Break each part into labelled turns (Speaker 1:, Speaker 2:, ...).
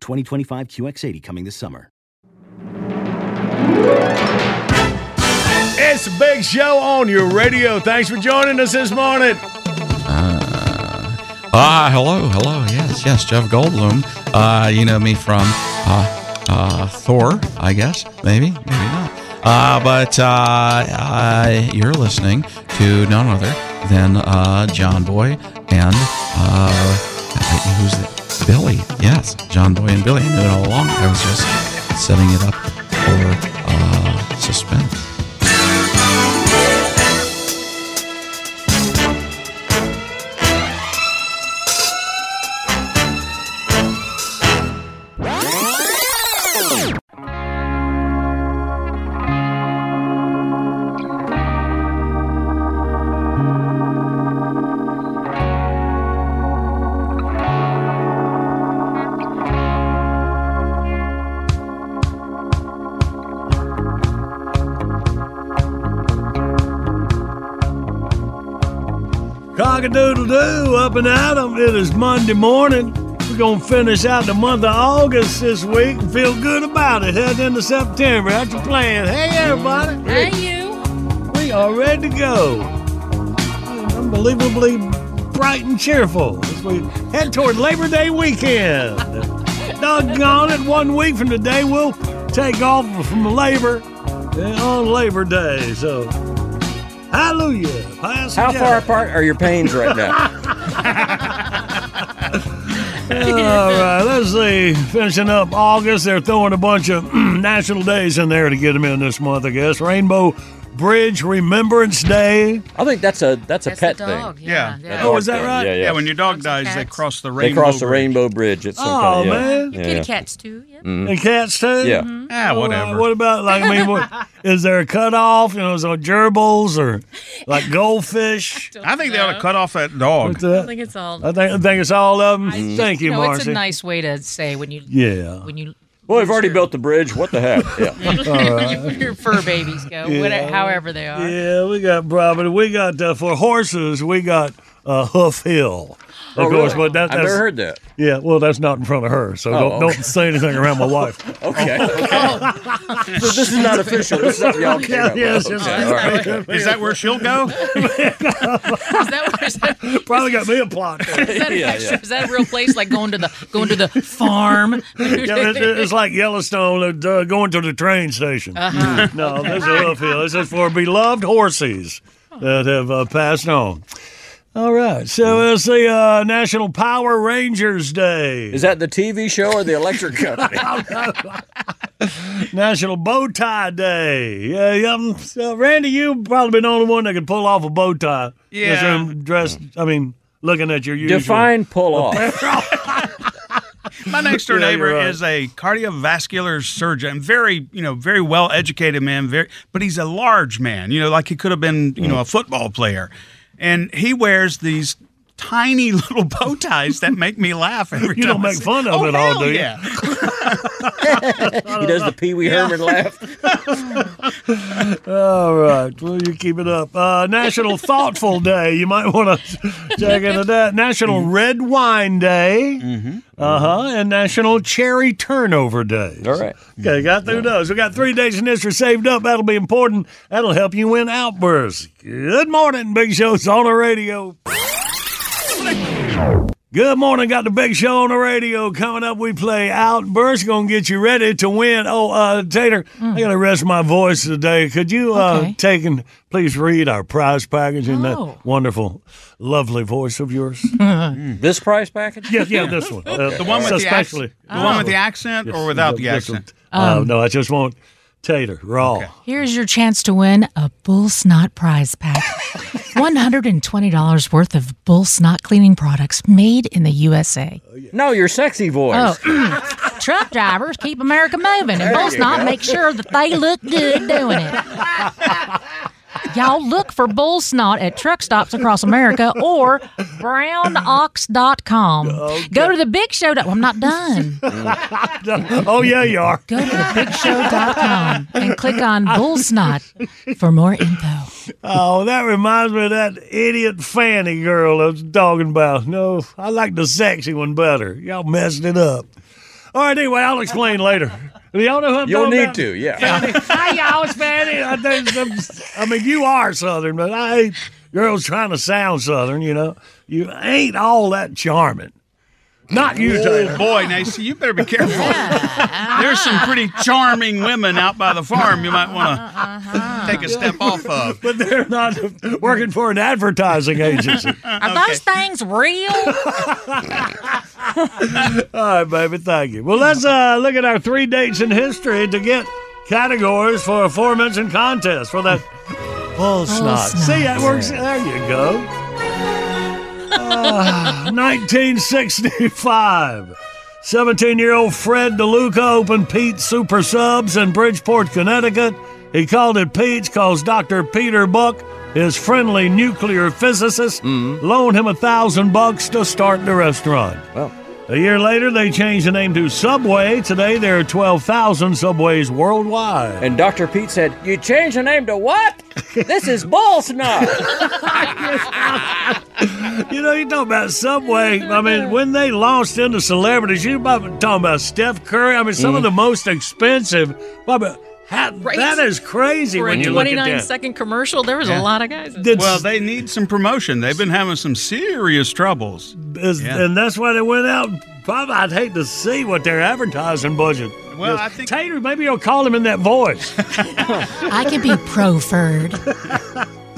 Speaker 1: 2025 QX80 coming this summer.
Speaker 2: It's a big show on your radio. Thanks for joining us this morning.
Speaker 3: Ah, hello, hello. Yes, yes, Jeff Goldblum. Uh, you know me from uh, uh, Thor, I guess. Maybe, maybe not. Uh, but uh, uh, you're listening to none other than uh, John Boy and uh, who's it? Billy. Yes, John Boy and Billy. I knew it all along. I was just setting it up for uh, suspense.
Speaker 2: Up and at 'em. It is Monday morning. We're gonna finish out the month of August this week and feel good about it. Head into September. That's your plan. Hey everybody.
Speaker 4: Hey, you.
Speaker 2: We are ready to go. Unbelievably bright and cheerful as we head toward Labor Day weekend. Doggone it, one week from today we'll take off from labor uh, on Labor Day. So, hallelujah.
Speaker 5: How far apart are your pains right now?
Speaker 2: All right, let's see. Finishing up August, they're throwing a bunch of national days in there to get them in this month, I guess. Rainbow Bridge Remembrance Day.
Speaker 5: I think that's a that's a pet
Speaker 4: dog.
Speaker 5: thing.
Speaker 4: Yeah.
Speaker 6: Yeah.
Speaker 4: yeah.
Speaker 2: Oh, is that
Speaker 5: thing.
Speaker 2: right?
Speaker 5: Yeah, yeah.
Speaker 6: Yeah, when your dog
Speaker 4: Dogs
Speaker 6: dies,
Speaker 4: and
Speaker 6: they cross the rainbow.
Speaker 5: they
Speaker 6: rainbow.
Speaker 5: cross the
Speaker 6: bridge.
Speaker 5: rainbow bridge. It's some
Speaker 2: Oh,
Speaker 5: kind of, yeah.
Speaker 2: man.
Speaker 5: Yeah,
Speaker 4: Kitty
Speaker 5: yeah.
Speaker 4: cats too. Yeah.
Speaker 2: And cats too?
Speaker 5: Yeah.
Speaker 6: Ah,
Speaker 2: Oh,
Speaker 6: whatever.
Speaker 2: uh, what about, like, I mean, what, is there a cutoff? You know, so gerbils or like goldfish?
Speaker 6: I think they ought to cut off that dog.
Speaker 2: What's
Speaker 4: I think it's all.
Speaker 2: I think, I think it's all of them. Thank you,
Speaker 4: no,
Speaker 2: Marcy.
Speaker 4: it's a nice way to say when you
Speaker 2: yeah.
Speaker 4: when you
Speaker 5: Well, we've already built the bridge. What the heck? Yeah.
Speaker 4: your fur babies go, whatever, however they are.
Speaker 2: Yeah, we got probably we got uh, for horses we got uh, Hoof Hill. Of
Speaker 5: Oh,
Speaker 2: course,
Speaker 5: really?
Speaker 2: but that,
Speaker 5: I've never heard that.
Speaker 2: yeah. Well, that's not in front of her, so
Speaker 5: Oh,
Speaker 2: don't,
Speaker 5: okay.
Speaker 2: don't say anything around my wife.
Speaker 5: Okay. so this is not official. This is something y'all came up with.
Speaker 2: Yeah, it's just-
Speaker 5: Okay, all right.
Speaker 6: Is that where she'll go?
Speaker 4: Is that, is that,
Speaker 2: Probably got me a plot. there.
Speaker 4: is that,
Speaker 5: Yeah,
Speaker 4: extra,
Speaker 5: yeah.
Speaker 4: is that a real place like going to the going to the farm?
Speaker 2: Yeah, it's, it's like Yellowstone uh, going to the train station.
Speaker 4: Uh-huh.
Speaker 2: No, this is Hoof Hill. This is for beloved horses that have uh, passed on. All right, so it's the uh, National Power Rangers Day.
Speaker 5: Is that the TV show or the electric company?
Speaker 2: National Bow Tie Day. Yeah, yeah. um, so Randy, you've probably been the only one that can pull off a bow tie.
Speaker 6: Yeah.
Speaker 2: Just, um, dressed. I mean, looking at your usual.
Speaker 5: Define pull off.
Speaker 6: My next door
Speaker 2: Yeah,
Speaker 6: neighbor
Speaker 2: right.
Speaker 6: is a cardiovascular surgeon. Very, you know, very well educated man. Very, but he's a large man. You know, like he could have been, you know, a football player. And he wears these tiny little bow ties that make me laugh every
Speaker 2: You
Speaker 6: time.
Speaker 2: You
Speaker 6: don't
Speaker 2: make fun of
Speaker 6: oh,
Speaker 2: it all, do you?
Speaker 6: Yeah.
Speaker 5: he does the Pee Wee Herman laugh.
Speaker 2: All right. Well, you keep it up. Uh, National Thoughtful Day. You might want to check into that. National Red Wine Day.
Speaker 7: Mm-hmm.
Speaker 2: Uh huh. And National Cherry Turnover Day.
Speaker 7: All right.
Speaker 2: Okay, got through those. We got three days in history saved up. That'll be important. That'll help you win outbursts. Good morning, Big Show's on the radio. Good morning. Got the big show on the radio. Coming up, we play Outburst. Going to get you ready to win. Oh, uh, Tater, I got to rest my voice today. Could you uh,
Speaker 4: Okay.
Speaker 2: take and please read our prize package in
Speaker 4: Oh.
Speaker 2: that wonderful, lovely voice of yours?
Speaker 7: This prize package?
Speaker 2: yeah, yeah, this one. Uh,
Speaker 6: The one with the
Speaker 2: especially.
Speaker 6: accent, the one with the accent, or without the
Speaker 2: This one.
Speaker 6: accent.
Speaker 2: Uh, no, I just want Tater raw.
Speaker 4: Here's your chance to win a bull snot prize pack. $120 worth of bull snot cleaning products made in the USA.
Speaker 7: No, your sexy voice.
Speaker 4: Oh, truck drivers keep America moving, and bull snot make sure that they look good doing it. Y'all look for bull snot at truck stops across America or brownox.com. Go to the big show. dot- I'm not done.
Speaker 2: oh, yeah, you are.
Speaker 4: Go to the big thebigshow.com and click on bull snot for more info.
Speaker 2: Oh, that reminds me of that idiot Fanny girl I was talking about. No, I like the sexy one better. Y'all messed it up. All right, anyway, I'll explain later. Do y'all know who I'm
Speaker 7: You'll need
Speaker 2: about?
Speaker 7: to, yeah.
Speaker 2: Hi, y'all, it's. I, I mean, you are Southern, but I hate girls trying to sound Southern, you know. You ain't all that charming. Not you, Taylor.
Speaker 6: Oh boy, now see, you better be careful. There's some pretty charming women out by the farm you might want to take a step off of.
Speaker 2: But they're not working for an advertising agency.
Speaker 4: Are those things real?
Speaker 2: All right, baby. Thank you. Well, let's uh, look at our three dates in history to get categories for a aforementioned contest for that bull snot.
Speaker 4: snot.
Speaker 2: See, that works. There you go. Uh, 1965. 17 year old Fred DeLuca opened Pete's Super Subs in Bridgeport, Connecticut. He called it Pete's because Dr. Peter Buck, his friendly nuclear physicist, loaned him a thousand bucks to start the restaurant.
Speaker 7: Well.
Speaker 2: A year later, they changed the name to Subway. Today, there are 12,000 Subways worldwide.
Speaker 7: And Dr. Pete said, You changed the name to what? This is bull snot.
Speaker 2: You know, you talk about Subway. I mean, when they launched into celebrities, you about talking about Steph Curry. I mean, some of the most expensive. Bobby, ha-
Speaker 4: Right.
Speaker 2: that is crazy
Speaker 4: For
Speaker 2: when
Speaker 4: a
Speaker 2: you look at that.
Speaker 4: second commercial, there was a lot of guys.
Speaker 2: That's-
Speaker 6: Well, they need some promotion. They've been having some serious troubles.
Speaker 2: is-
Speaker 6: yeah.
Speaker 2: and that's why they went out. Probably, I'd hate to see what their advertising budget.
Speaker 6: Well,
Speaker 2: is.
Speaker 6: I think-
Speaker 2: Tater, maybe you'll call him in that voice.
Speaker 4: I can be proffered.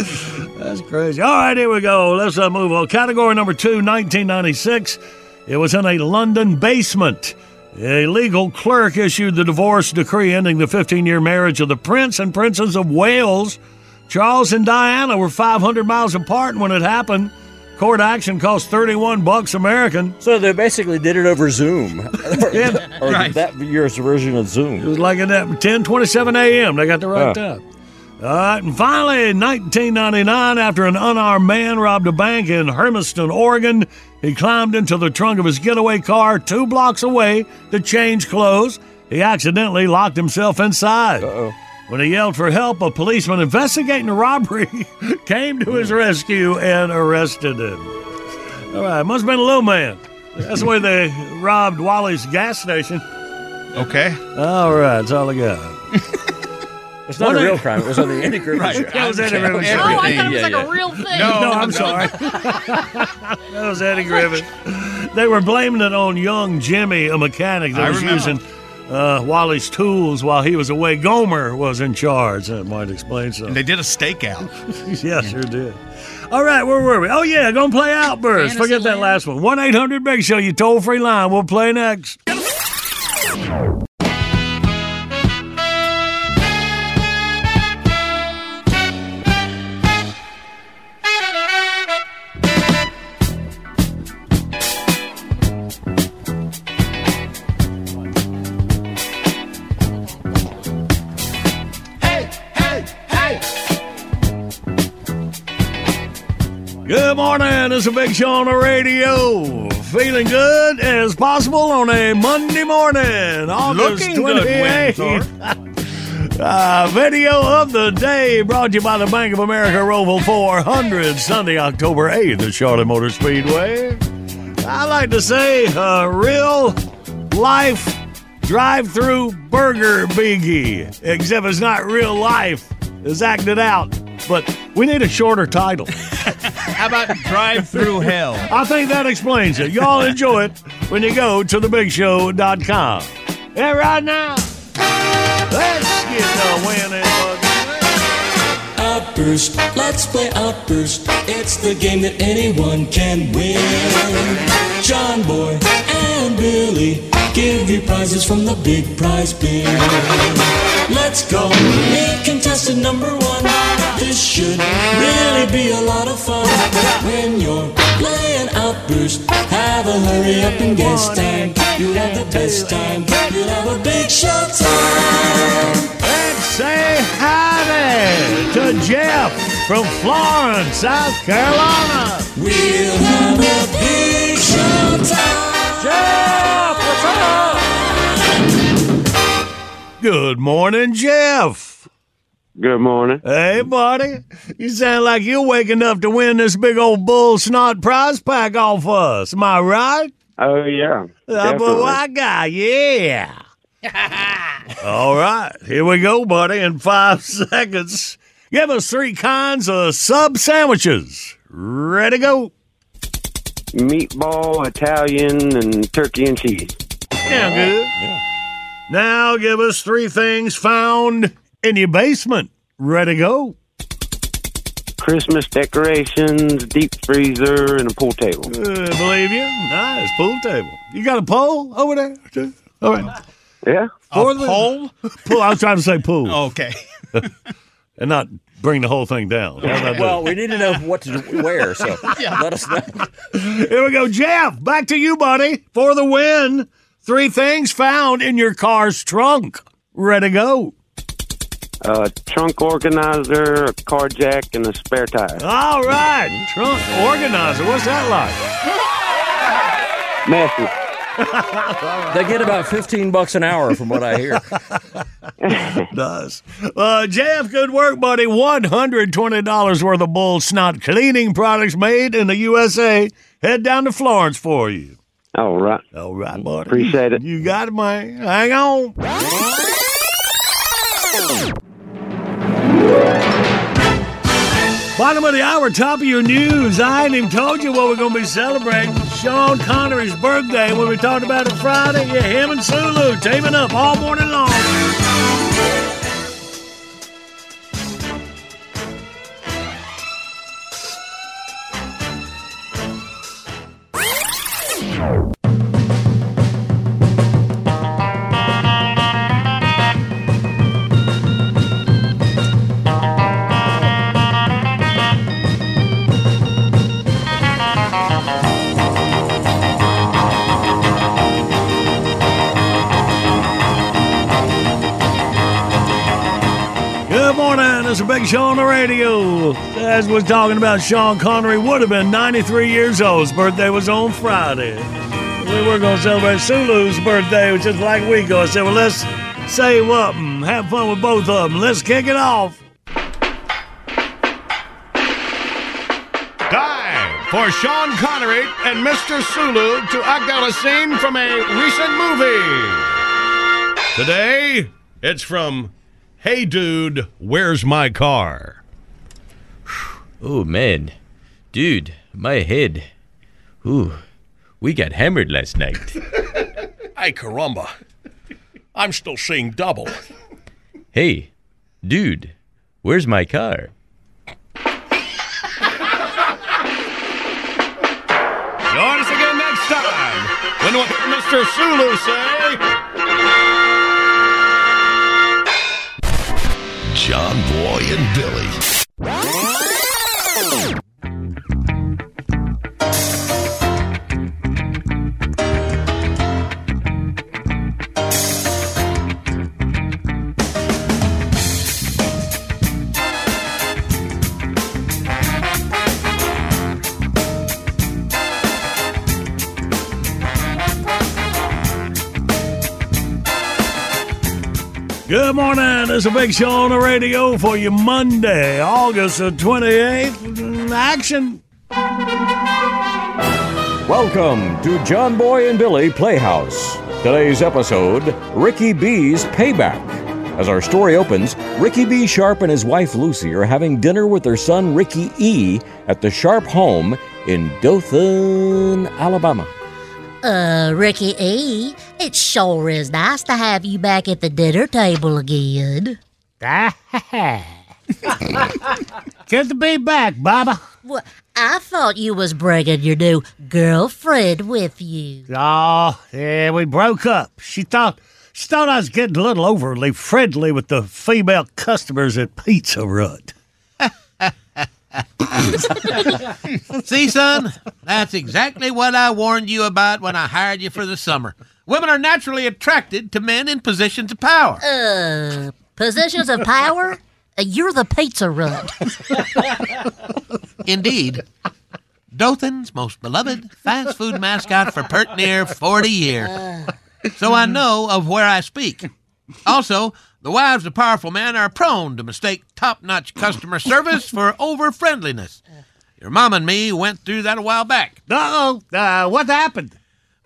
Speaker 2: That's crazy. All right, here we go. Let's uh, move on. Category number two, 1996. It was in a London basement. A legal clerk issued the divorce decree ending the 15 year marriage of the Prince and Princess of Wales. Charles and Diana were 500 miles apart when it happened. Court action cost 31 bucks American.
Speaker 7: so they basically did it over Zoom.
Speaker 2: Yeah.
Speaker 7: or
Speaker 6: Right.
Speaker 7: that year's version of Zoom.
Speaker 2: It was like at 10:27 a.m. They got the right
Speaker 7: Huh.
Speaker 2: time. All right, and finally, in 1999, after an unarmed man robbed a bank in Hermiston, Oregon, he climbed into the trunk of his getaway car two blocks away to change clothes. He accidentally locked himself inside.
Speaker 7: Uh-oh.
Speaker 2: When he yelled for help, a policeman investigating the robbery came to his hmm. rescue and arrested him. All right, must have been a little man. That's the way they robbed Wally's gas station.
Speaker 6: Okay.
Speaker 2: All right, that's all I got.
Speaker 7: It's not
Speaker 2: What
Speaker 7: a
Speaker 2: a-
Speaker 7: real crime. It was on the Andy Griffith
Speaker 6: Right.
Speaker 7: show.
Speaker 2: That was Eddie Griffith.
Speaker 4: Oh, I thought it was
Speaker 7: Yeah,
Speaker 4: like
Speaker 7: yeah.
Speaker 4: a real thing.
Speaker 6: No.
Speaker 2: No, I'm sorry. that was Eddie Griffith. They were blaming it on young Jimmy, a mechanic that
Speaker 6: I
Speaker 2: was
Speaker 6: remember.
Speaker 2: using uh, Wally's tools while he was away. Gomer was in charge. That might explain
Speaker 6: And
Speaker 2: something.
Speaker 6: they did a stakeout.
Speaker 2: yeah, sure did. All right, where were we? Oh, yeah, gonna play Outburst.
Speaker 4: Fantasy
Speaker 2: Forget that last one. 1 800 Big Show, you toll free line. We'll play next. Good morning. It's a big show on the radio. Feeling good as possible on a Monday morning. August
Speaker 6: Looking
Speaker 2: 28th.
Speaker 6: Windsor.
Speaker 2: Uh, video of the day brought to you by the Bank of America Roval 400, Sunday, October 8th at Charlotte Motor Speedway. I like to say a real life drive through burger biggie, except it's not real life. It's acted out. But we need a shorter title.
Speaker 6: How about drive through hell?
Speaker 2: I think that explains it. Y'all enjoy it when you go to thebigshow.com. And right now, let's get the winning
Speaker 8: Outburst, let's play Outburst. It's the game that anyone can win. John Boy and Billy give you prizes from the big prize bin. Let's go, meet contestant number one. This should really be a lot of fun. When you're playing Outburst, have a hurry up and guess time. You'll have the best time. You'll have a big show time.
Speaker 2: Let's say howdy to Jeff from Florence, South Carolina.
Speaker 8: We'll have a big show time.
Speaker 2: Jeff, what's up? Good morning, Jeff.
Speaker 9: Good morning.
Speaker 2: Hey, buddy. You sound like you're waking up to win this big old bull snot prize pack off us. Am I right?
Speaker 9: Oh yeah,
Speaker 2: Uh, but I got, yeah. All right, here we go, buddy. In five seconds, give us three kinds of sub sandwiches. Ready, to go.
Speaker 9: Meatball, Italian, and turkey and cheese.
Speaker 2: Yeah, good. Now give us three things found in your basement. Ready, to go.
Speaker 9: Christmas decorations, deep freezer, and a pool table.
Speaker 2: Uh, believe you. Nice pool table. You got a pole over there? too? All right.
Speaker 9: Yeah.
Speaker 2: For
Speaker 6: A
Speaker 2: the-
Speaker 6: pole?
Speaker 2: Pool. I was trying to say pool
Speaker 6: Okay.
Speaker 2: and not bring the whole thing down. How's that do?
Speaker 7: Well, we need to know what to wear, so yeah. let us know.
Speaker 2: Here we go, Jeff. Back to you, buddy, for the win. Three things found in your car's trunk. Ready to go.
Speaker 9: A trunk organizer, a car jack, and a spare tire.
Speaker 2: All right, trunk organizer. What's that like?
Speaker 9: Massive.
Speaker 7: They get about 15 bucks an hour from what I hear.
Speaker 2: Does. Uh, Jeff, good work, buddy. $120 worth of bull snot cleaning products made in the USA. Head down to Florence for you.
Speaker 9: All right.
Speaker 2: All right, buddy.
Speaker 9: Appreciate it.
Speaker 2: You got it, man. Hang on. Bottom of the hour, top of your news. I ain't even told you what we're going to be celebrating. Sean Connery's birthday when we talked about it Friday. Yeah, him and Sulu teaming up all morning long. Big show on the radio. As was talking about, Sean Connery would have been 93 years old. His birthday was on Friday. We were going to celebrate Sulu's birthday which is like we go. I said, well, let's say what and have fun with both of them. Let's kick it off.
Speaker 10: Time for Sean Connery and Mr. Sulu to act out a scene from a recent movie. Today, it's from Hey Dude, Where's My Car?
Speaker 11: Oh man, dude, my head. Ooh, we got hammered last night.
Speaker 10: Ay caramba. I'm still seeing double.
Speaker 11: Hey, dude, where's my car?
Speaker 10: Join us again next time when what Mr. Sulu say.
Speaker 12: John Boy and Billy.
Speaker 2: Good morning. It's a big show on the radio for you Monday, August the 28th. Mm, action.
Speaker 5: Welcome to John Boy and Billy Playhouse. Today's episode Ricky B's Payback. As our story opens, Ricky B. Sharp and his wife Lucy are having dinner with their son Ricky E. at the Sharp home in Dothan, Alabama.
Speaker 13: Uh, Ricky E., it sure is nice to have you back at the dinner table again.
Speaker 2: Good to be back, Baba.
Speaker 13: Well, I thought you was bringing your new girlfriend with you.
Speaker 2: Oh, yeah, we broke up. She thought she thought I was getting a little overly friendly with the female customers at Pizza Rut.
Speaker 14: See, son, that's exactly what I warned you about when I hired you for the summer. Women are naturally attracted to men in positions of power.
Speaker 13: Uh, positions of power? Uh, You're the pizza rut.
Speaker 14: Indeed. Dothan's most beloved fast food mascot for pert near 40 years. So I know of where I speak. Also, the wives of powerful men are prone to mistake top notch customer service for over friendliness. Your mom and me went through that a while back.
Speaker 2: Uh-oh. Uh, what happened?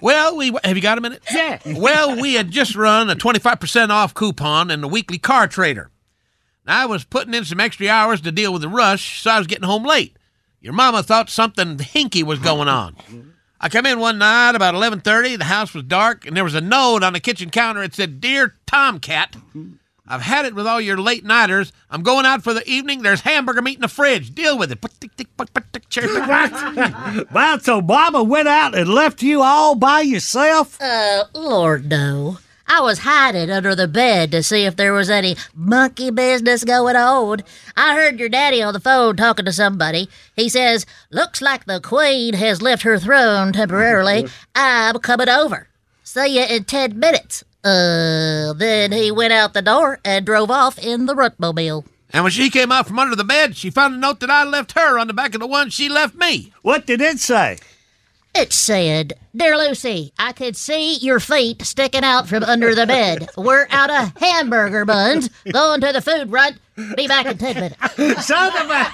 Speaker 14: Well, we have you got a minute?
Speaker 2: Yeah.
Speaker 14: well, we had just run a 25% off coupon in the weekly car trader. I was putting in some extra hours to deal with the rush, so I was getting home late. Your mama thought something hinky was going on. I come in one night about 11:30. The house was dark, and there was a note on the kitchen counter. It said, "Dear Tomcat, I've had it with all your late nighters. I'm going out for the evening. There's hamburger meat in the fridge. Deal with it." Put tick, tick, put, put, tick, cherry.
Speaker 2: Wow, so Baba went out and left you all by yourself?
Speaker 13: Uh, Lord, no. I was hiding under the bed to see if there was any monkey business going on. I heard your daddy on the phone talking to somebody. He says, Looks like the queen has left her throne temporarily. I'm coming over. See you in ten minutes. Uh, then he went out the door and drove off in the Rutmobile.
Speaker 14: And when she came out from under the bed, she found a note that I left her on the back of the one she left me.
Speaker 2: What did it say?
Speaker 13: It said, Dear Lucy, I could see your feet sticking out from under the bed. We're out of hamburger buns. Going to the food run. Be back in 10 minutes.
Speaker 2: Son of a...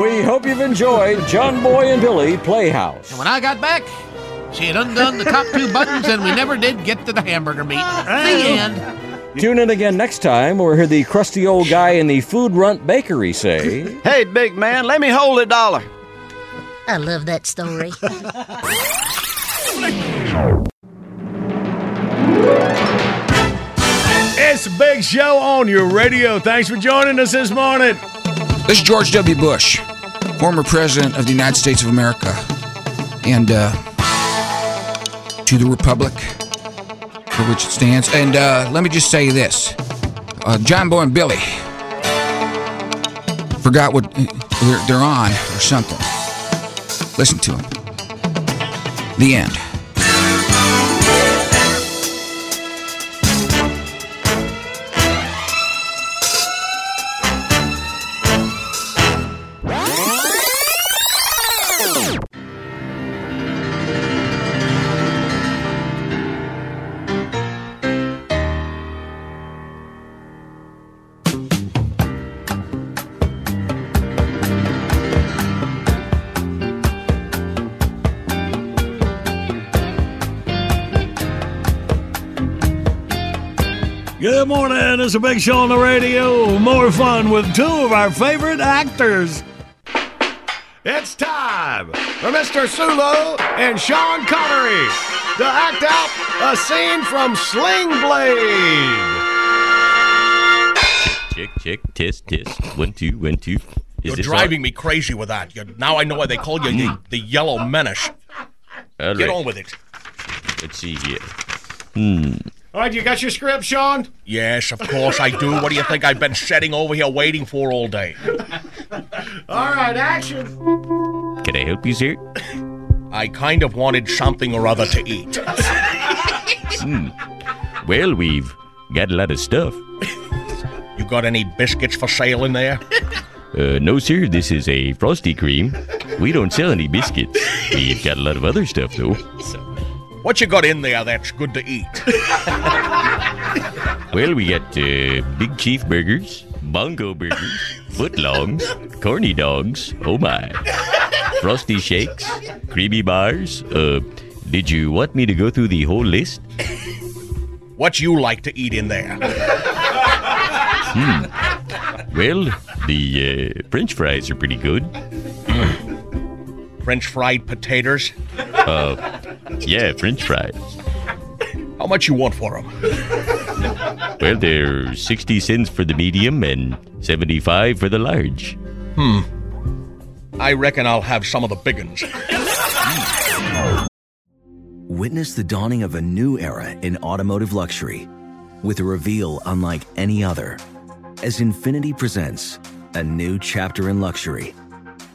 Speaker 5: We hope you've enjoyed John Boy and Billy Playhouse.
Speaker 14: And when I got back, she had undone the top two buttons and we never did get to the hamburger meat. The end.
Speaker 5: Tune in again next time where we hear the crusty old guy in the Food Runt Bakery say,
Speaker 15: Hey, big man, let me hold a dollar.
Speaker 13: I love that story.
Speaker 10: It's a big show on your radio. Thanks for joining us this morning.
Speaker 16: This is George W. Bush, former president of the United States of America, and uh, to the republic for which it stands. And uh, let me just say this: uh, John Boy and Billy forgot what they're, they're on or something. Listen to them. The end.
Speaker 2: Good morning. It's a big show on the radio. More fun with two of our favorite actors.
Speaker 10: It's time for Mr. Sulu and Sean Connery to act out a scene from Sling Blade.
Speaker 11: Check, check, test, test. One, two, one, two. Is
Speaker 7: You're
Speaker 11: this
Speaker 7: driving me crazy with that. You're, now I know why they call you the, the Yellow Menace.
Speaker 11: All
Speaker 7: Get
Speaker 11: right.
Speaker 7: on with it.
Speaker 11: Let's see here. Hmm.
Speaker 10: All right, you got your script, Sean?
Speaker 7: Yes, of course I do. What do you think I've been sitting over here waiting for all day?
Speaker 10: All right, action.
Speaker 11: Can I help you, sir?
Speaker 7: I kind of wanted something or other to eat.
Speaker 11: Hmm. Well, we've got a lot of stuff.
Speaker 7: You got any biscuits for sale in there?
Speaker 11: Uh, no, sir. This is a frosty cream. we don't sell any biscuits. We've got a lot of other stuff, though.
Speaker 10: What you got in there that's good to eat?
Speaker 11: Well, we got uh, Big Chief burgers, Bongo burgers, footlongs, corny dogs, oh my, frosty shakes, creamy bars. Uh, did you want me to go through the whole list?
Speaker 10: What you like to eat in there?
Speaker 11: Hmm. Well, the uh, French fries are pretty good.
Speaker 10: French fried potatoes?
Speaker 11: Uh, yeah, French fries.
Speaker 10: How much you want for them?
Speaker 11: Well, they're 60 cents for the medium and 75 for the large.
Speaker 10: Hmm. I reckon I'll have some of the big ones.
Speaker 1: Witness the dawning of a new era in automotive luxury with a reveal unlike any other as Infiniti presents a new chapter in luxury,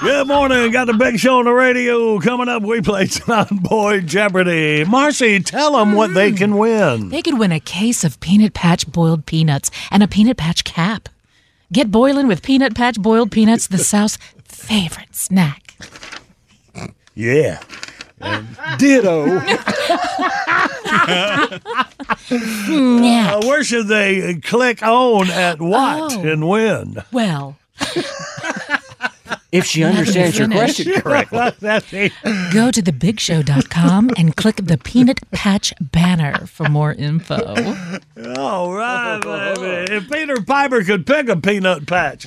Speaker 2: Good morning. Got the big show on the radio. Coming up, we play John Boy Jeopardy. Marcy, tell them what they can win.
Speaker 4: They could win a case of Peanut Patch boiled peanuts and a Peanut Patch cap. Get boiling with Peanut Patch boiled peanuts, the South's favorite snack.
Speaker 2: Yeah. And ditto. Uh, where should they click on at what
Speaker 4: Oh.
Speaker 2: and when?
Speaker 4: Well,
Speaker 17: If she understands your question correctly.
Speaker 4: go to thebigshow.com and click the Peanut Patch banner for more info.
Speaker 2: All right, baby. If Peter Piper could pick a peanut patch.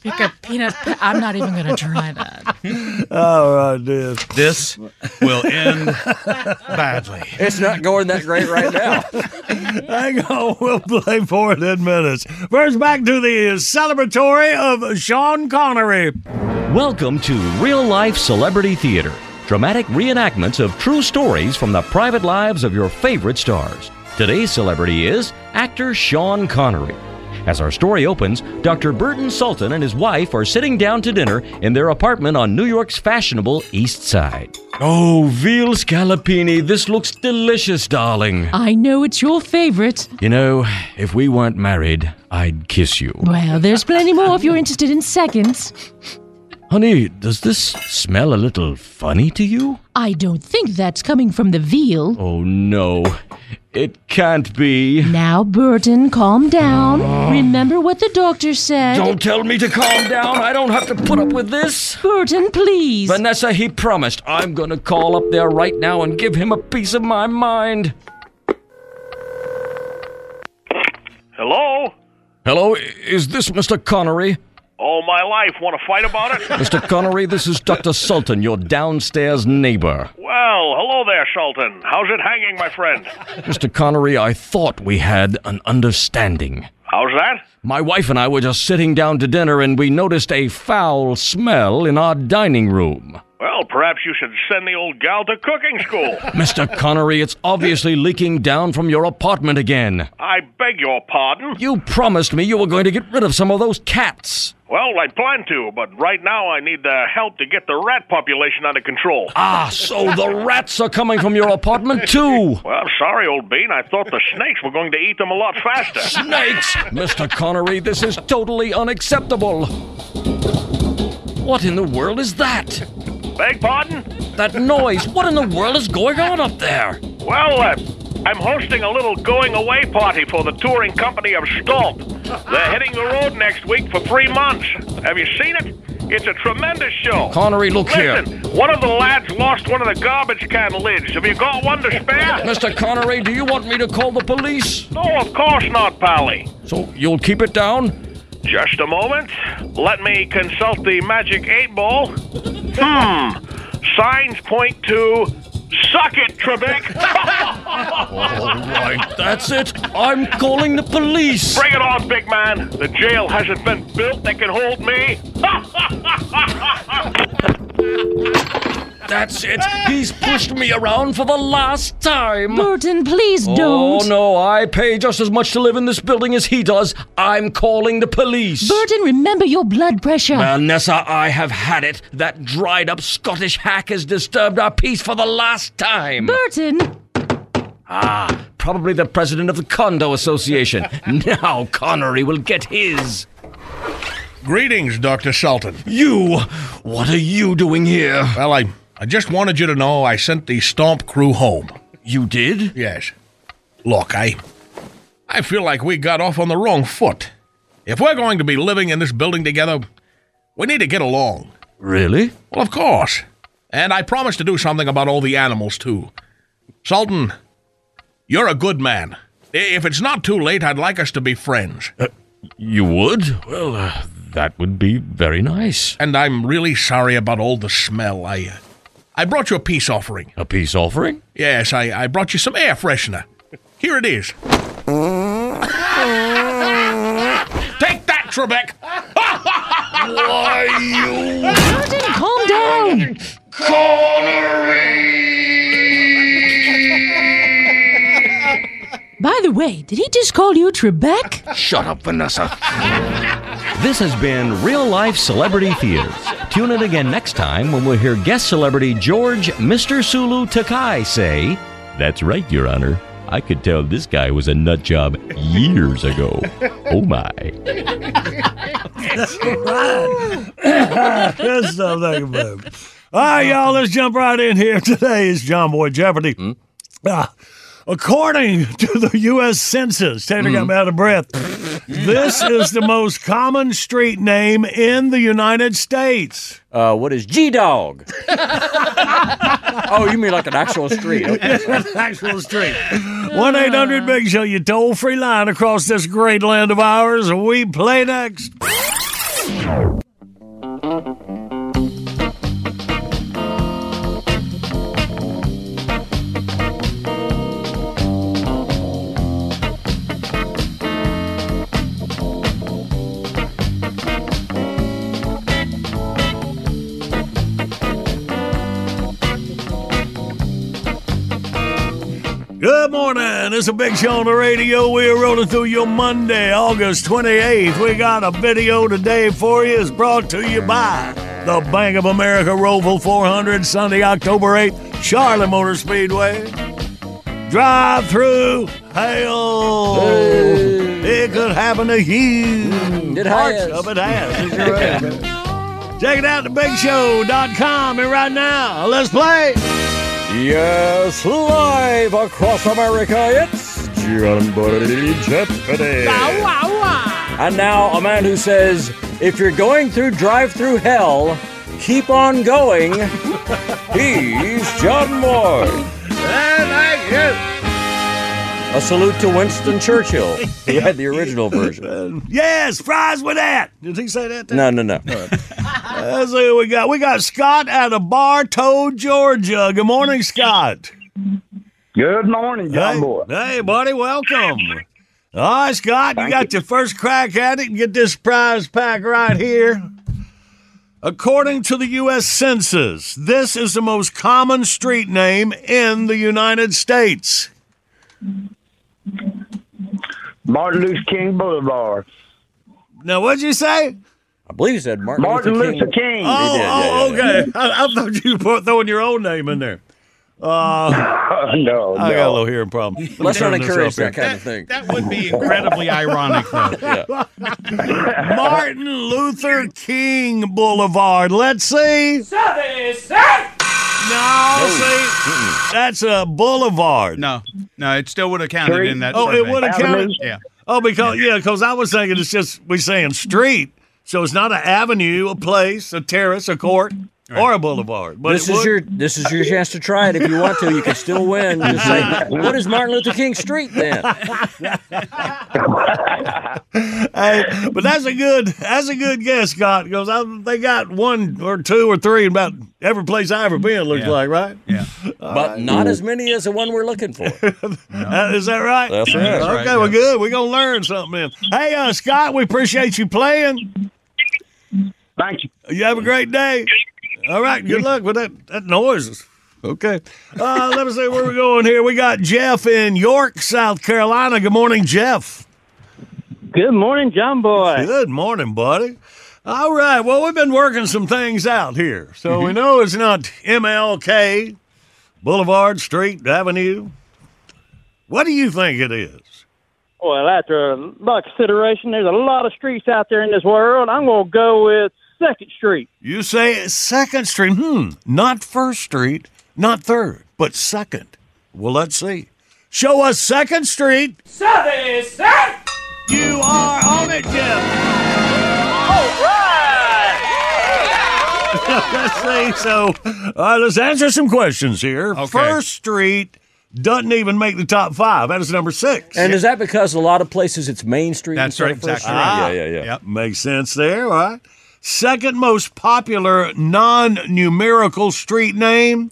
Speaker 4: Pick a ah. peanut. Pa- I'm not even going to try that.
Speaker 2: All right, this.
Speaker 6: This will end badly.
Speaker 17: It's not going that great right now.
Speaker 2: Hang on, we'll play for it in minutes. First, back to the celebratory of Sean Connery.
Speaker 5: Welcome to Real Life Celebrity Theater, dramatic reenactments of true stories from the private lives of your favorite stars. Today's celebrity is actor Sean Connery. As our story opens, Dr. Burton Sultan and his wife are sitting down to dinner in their apartment on New York's fashionable East Side. Oh, veal scallopini, this looks delicious, darling.
Speaker 4: I know it's your favorite.
Speaker 5: You know, if we weren't married, I'd kiss you.
Speaker 4: Well, there's plenty more if you're interested in seconds.
Speaker 5: Honey, does this smell a little funny to you?
Speaker 4: I don't think that's coming from the veal.
Speaker 5: Oh no, it can't be.
Speaker 4: Now, Burton, calm down. Remember what the doctor said.
Speaker 5: Don't tell me to calm down. I don't have to put up with this.
Speaker 4: Burton, please.
Speaker 5: Vanessa, he promised. I'm gonna call up there right now and give him a piece of my mind.
Speaker 18: Hello?
Speaker 5: Hello, is this Mr. Connery?
Speaker 18: All my life. Want to fight about it?
Speaker 5: Mr. Connery, this is Dr. Sultan, your downstairs neighbor.
Speaker 18: Well, hello there, Sultan. How's it hanging, my friend?
Speaker 5: Mr. Connery, I thought we had an understanding.
Speaker 18: How's that?
Speaker 5: My wife and I were just sitting down to dinner and we noticed a foul smell in our dining room.
Speaker 18: Well, perhaps you should send the old gal to cooking school.
Speaker 5: Mr. Connery, it's obviously leaking down from your apartment again.
Speaker 18: I beg your pardon.
Speaker 5: You promised me you were going to get rid of some of those cats.
Speaker 18: Well, I plan to, but right now I need the help to get the rat population under control.
Speaker 5: Ah, so the rats are coming from your apartment too.
Speaker 18: Well, sorry, old bean. I thought the snakes were going to eat them a lot faster.
Speaker 5: Snakes? Mr. Connery, this is totally unacceptable. What in the world is that?
Speaker 18: Beg pardon?
Speaker 5: That noise. What in the world is going on up there?
Speaker 18: Well, uh, I'm hosting a little going away party for the touring company of Stomp. They're hitting the road next week for three months. Have you seen it? It's a tremendous show.
Speaker 5: Connery, look here.
Speaker 18: Listen, one of the lads lost one of the garbage can lids. Have you got one to spare?
Speaker 5: Mr. Connery, do you want me to call the police?
Speaker 18: No, of course not, Pally.
Speaker 5: So you'll keep it down?
Speaker 18: Just a moment. Let me consult the magic eight ball. Hmm. Signs point to suck it, Trebek.
Speaker 5: All right, that's it. I'm calling the police.
Speaker 18: Bring it on, big man. The jail hasn't been built that can hold me.
Speaker 5: That's it. He's pushed me around for the last time.
Speaker 4: Burton, please
Speaker 5: Oh,
Speaker 4: don't.
Speaker 5: Oh, no, I pay just as much to live in this building as he does. I'm calling the police.
Speaker 4: Burton, remember your blood pressure.
Speaker 5: Vanessa, I have had it. That dried up Scottish hack has disturbed our peace for the last time.
Speaker 4: Burton.
Speaker 5: Ah, probably the president of the Condo Association. now Connery will get his.
Speaker 10: Greetings, Dr. Sultan.
Speaker 5: You! What are you doing here?
Speaker 10: Well, I, I just wanted you to know I sent the Stomp crew home.
Speaker 5: You did?
Speaker 10: Yes. Look, I. I feel like we got off on the wrong foot. If we're going to be living in this building together, we need to get along.
Speaker 5: Really?
Speaker 10: Well, of course. And I promised to do something about all the animals, too. Sultan, you're a good man. If it's not too late, I'd like us to be friends.
Speaker 5: Uh, you would? Well, uh, that would be very nice.
Speaker 10: And I'm really sorry about all the smell. I, uh, I brought you a peace offering.
Speaker 5: A peace offering?
Speaker 10: Yes, I, I brought you some air freshener. Here it is. Take that, Trebek!
Speaker 5: Why, you.
Speaker 4: Burton, calm down. Connery. By the way, did he just call you Trebek?
Speaker 5: Shut up, Vanessa.
Speaker 11: This has been Real Life Celebrity Fears. Tune in again next time when we'll hear guest celebrity George Mr. Sulu Takei say,
Speaker 5: That's right, Your Honor. I could tell this guy was a nut job years ago. Oh my.
Speaker 2: That's right. Good stuff. Thank. All right, y'all, let's jump right in here. Today is John Boy Jeopardy. Ah, according to the U.S. Census, Taylor got me out of breath. this is the most common street name in the United States.
Speaker 19: Uh, what is G Dog? oh, you mean like an actual street? Okay.
Speaker 2: an actual street. 1 800 Big Show, you toll free line across this great land of ours. We play next. Good morning. It's a big show on the radio. We are rolling through your Monday, August 28th. We got a video today for you. It's brought to you by the Bank of America Roval 400, Sunday, October 8th, Charlotte Motor Speedway. Drive through hail. It could happen to you.
Speaker 19: Mm, it
Speaker 2: Parts
Speaker 19: has.
Speaker 2: of it has. It sure has. Check it out at thebigshow.com. And right now, let's play.
Speaker 5: Yes, live across America, it's John Jeopardy. And now, a man who says, if you're going through drive through hell, keep on going. He's John Moore. And I a salute to Winston Churchill, He had the original version.
Speaker 2: Yes, fries with that. Did he say that?
Speaker 5: No, no, no.
Speaker 2: Let's see what we got. We got Scott out of Bartow, Georgia. Good morning, Scott.
Speaker 20: Good morning, John
Speaker 2: hey,
Speaker 20: Boy.
Speaker 2: Hey, buddy, welcome. All right, Scott, you got your first crack at it. Get this prize pack right here. According to the U.S. Census, this is the most common street name in the United States.
Speaker 20: Martin Luther King Boulevard.
Speaker 2: Now, what'd you say?
Speaker 5: I believe he said Martin,
Speaker 20: Martin Luther King.
Speaker 2: Oh,
Speaker 5: did,
Speaker 2: oh,
Speaker 5: yeah,
Speaker 2: okay. I, I thought you were throwing your own name in there. Uh,
Speaker 20: no,
Speaker 2: I got a little hearing problem. Let me
Speaker 5: Let's not encourage
Speaker 2: up here.
Speaker 5: that kind of thing.
Speaker 6: That would be incredibly ironic, though.
Speaker 2: Martin Luther King Boulevard. Let's see. No, see, that's a boulevard.
Speaker 6: No, no, it still would have counted
Speaker 20: Street?
Speaker 6: in that.
Speaker 2: Oh, it would have counted.
Speaker 6: Yeah.
Speaker 2: Oh, because yeah, because I was thinking it's just we saying street, so it's not an avenue, a place, a terrace, a court, or a boulevard. But
Speaker 5: this
Speaker 2: it
Speaker 5: is
Speaker 2: would-
Speaker 5: your this is your chance to try it. If you want to, you can still win. Just say, what is Martin Luther King Street then?
Speaker 2: hey, but that's a good that's a good guess, Scott. Because I, they got one or two or three in about every place I ever been. Looks
Speaker 5: Yeah.
Speaker 2: like right.
Speaker 6: Yeah.
Speaker 5: But not as many as the one we're looking for.
Speaker 2: Uh, is that right?
Speaker 5: That's right.
Speaker 2: Okay,
Speaker 5: That's right,
Speaker 2: well, good. We're gonna learn something. Then. Hey, uh, Scott, we appreciate you playing.
Speaker 20: Thank you.
Speaker 2: You have a great day. All right. Good luck with that that noise. Okay. Uh, let me see where we're going here. We got Jeff in York, South Carolina. Good morning, Jeff.
Speaker 20: Good morning, John Boy.
Speaker 2: Good morning, buddy. All right. Well, we've been working some things out here. So we know it's not MLK, Boulevard, Street, Avenue. What do you think it is?
Speaker 20: Well, after a lot of consideration, there's a lot of streets out there in this world. I'm going to go with Second Street.
Speaker 2: You say Second Street. Hmm. Not First Street, not Third, but Second. Well, let's see. Show us Second Street. So you are on it, Jeff. let's see. So, all right, let's answer some questions here. Okay. First Street doesn't even make the top five. That is number six.
Speaker 5: And is that because a lot of places it's Main Street?
Speaker 6: That's right, exactly
Speaker 5: Street?
Speaker 6: right.
Speaker 5: Yeah, yeah, yeah.
Speaker 2: Makes sense there, all right? Second most popular non numerical street name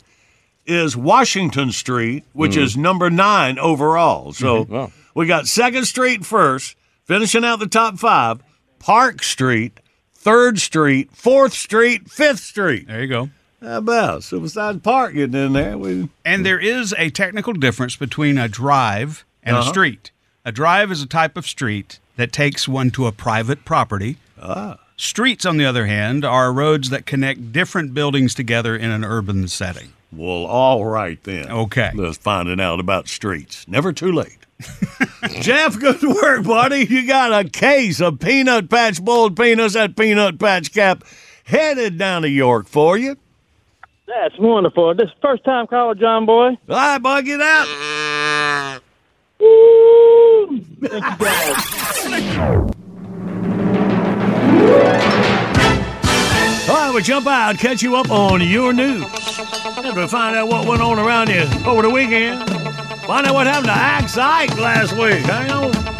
Speaker 2: is Washington Street, which
Speaker 5: Mm.
Speaker 2: is number nine overall. So
Speaker 5: Mhm. Wow.
Speaker 2: we got Second Street first, finishing out the top five Park Street, Third Street, Fourth Street, Fifth Street.
Speaker 6: There you go.
Speaker 2: How about? Suicide Park getting in there, we.
Speaker 6: And there is a technical difference between a drive and
Speaker 2: Uh-huh.
Speaker 6: a street. A drive is a type of street that takes one to a private property.
Speaker 2: Ah.
Speaker 6: Streets, on the other hand, are roads that connect different buildings together in an urban setting.
Speaker 2: Well, all right then.
Speaker 6: Okay.
Speaker 2: Let's find it out about streets. Never too late. Jeff, good work, buddy. You got a case of peanut patch boiled peanuts at Peanut Patch Cap headed down to York for you.
Speaker 20: That's wonderful. This is first time caller, John Boy.
Speaker 2: All right, bud, get out.
Speaker 20: Woo! Thank you, guys.
Speaker 2: All right, we jump out, catch you up on your news. To find out what went on around you over the weekend. Find out what happened to Axe Ike last week. Hang on.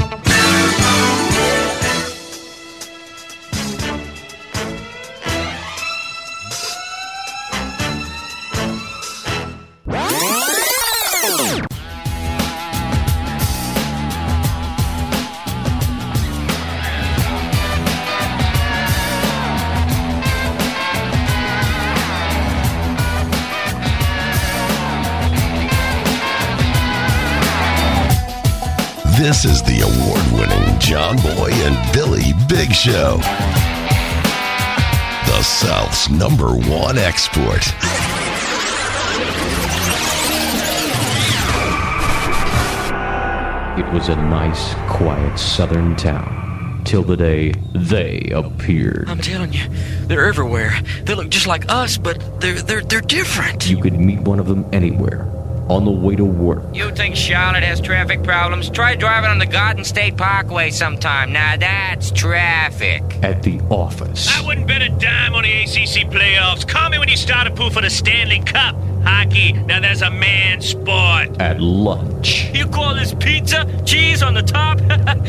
Speaker 12: This is the award winning John Boy and Billy Big Show. The South's number one export.
Speaker 21: It was a nice, quiet southern town.
Speaker 22: till the day they appeared.
Speaker 23: I'm telling you, they're everywhere. They look just like us, but they're they're they're different.
Speaker 22: You could meet one of them anywhere on the way to work.
Speaker 24: You think Charlotte has traffic problems? Try driving on the Garden State Parkway sometime. Now that's traffic.
Speaker 22: At the office.
Speaker 25: I wouldn't bet a dime on the ACC playoffs. Call me when you start a pool for the Stanley Cup. Hockey, now that's a man sport.
Speaker 22: At lunch.
Speaker 24: You call this pizza? Cheese on the top?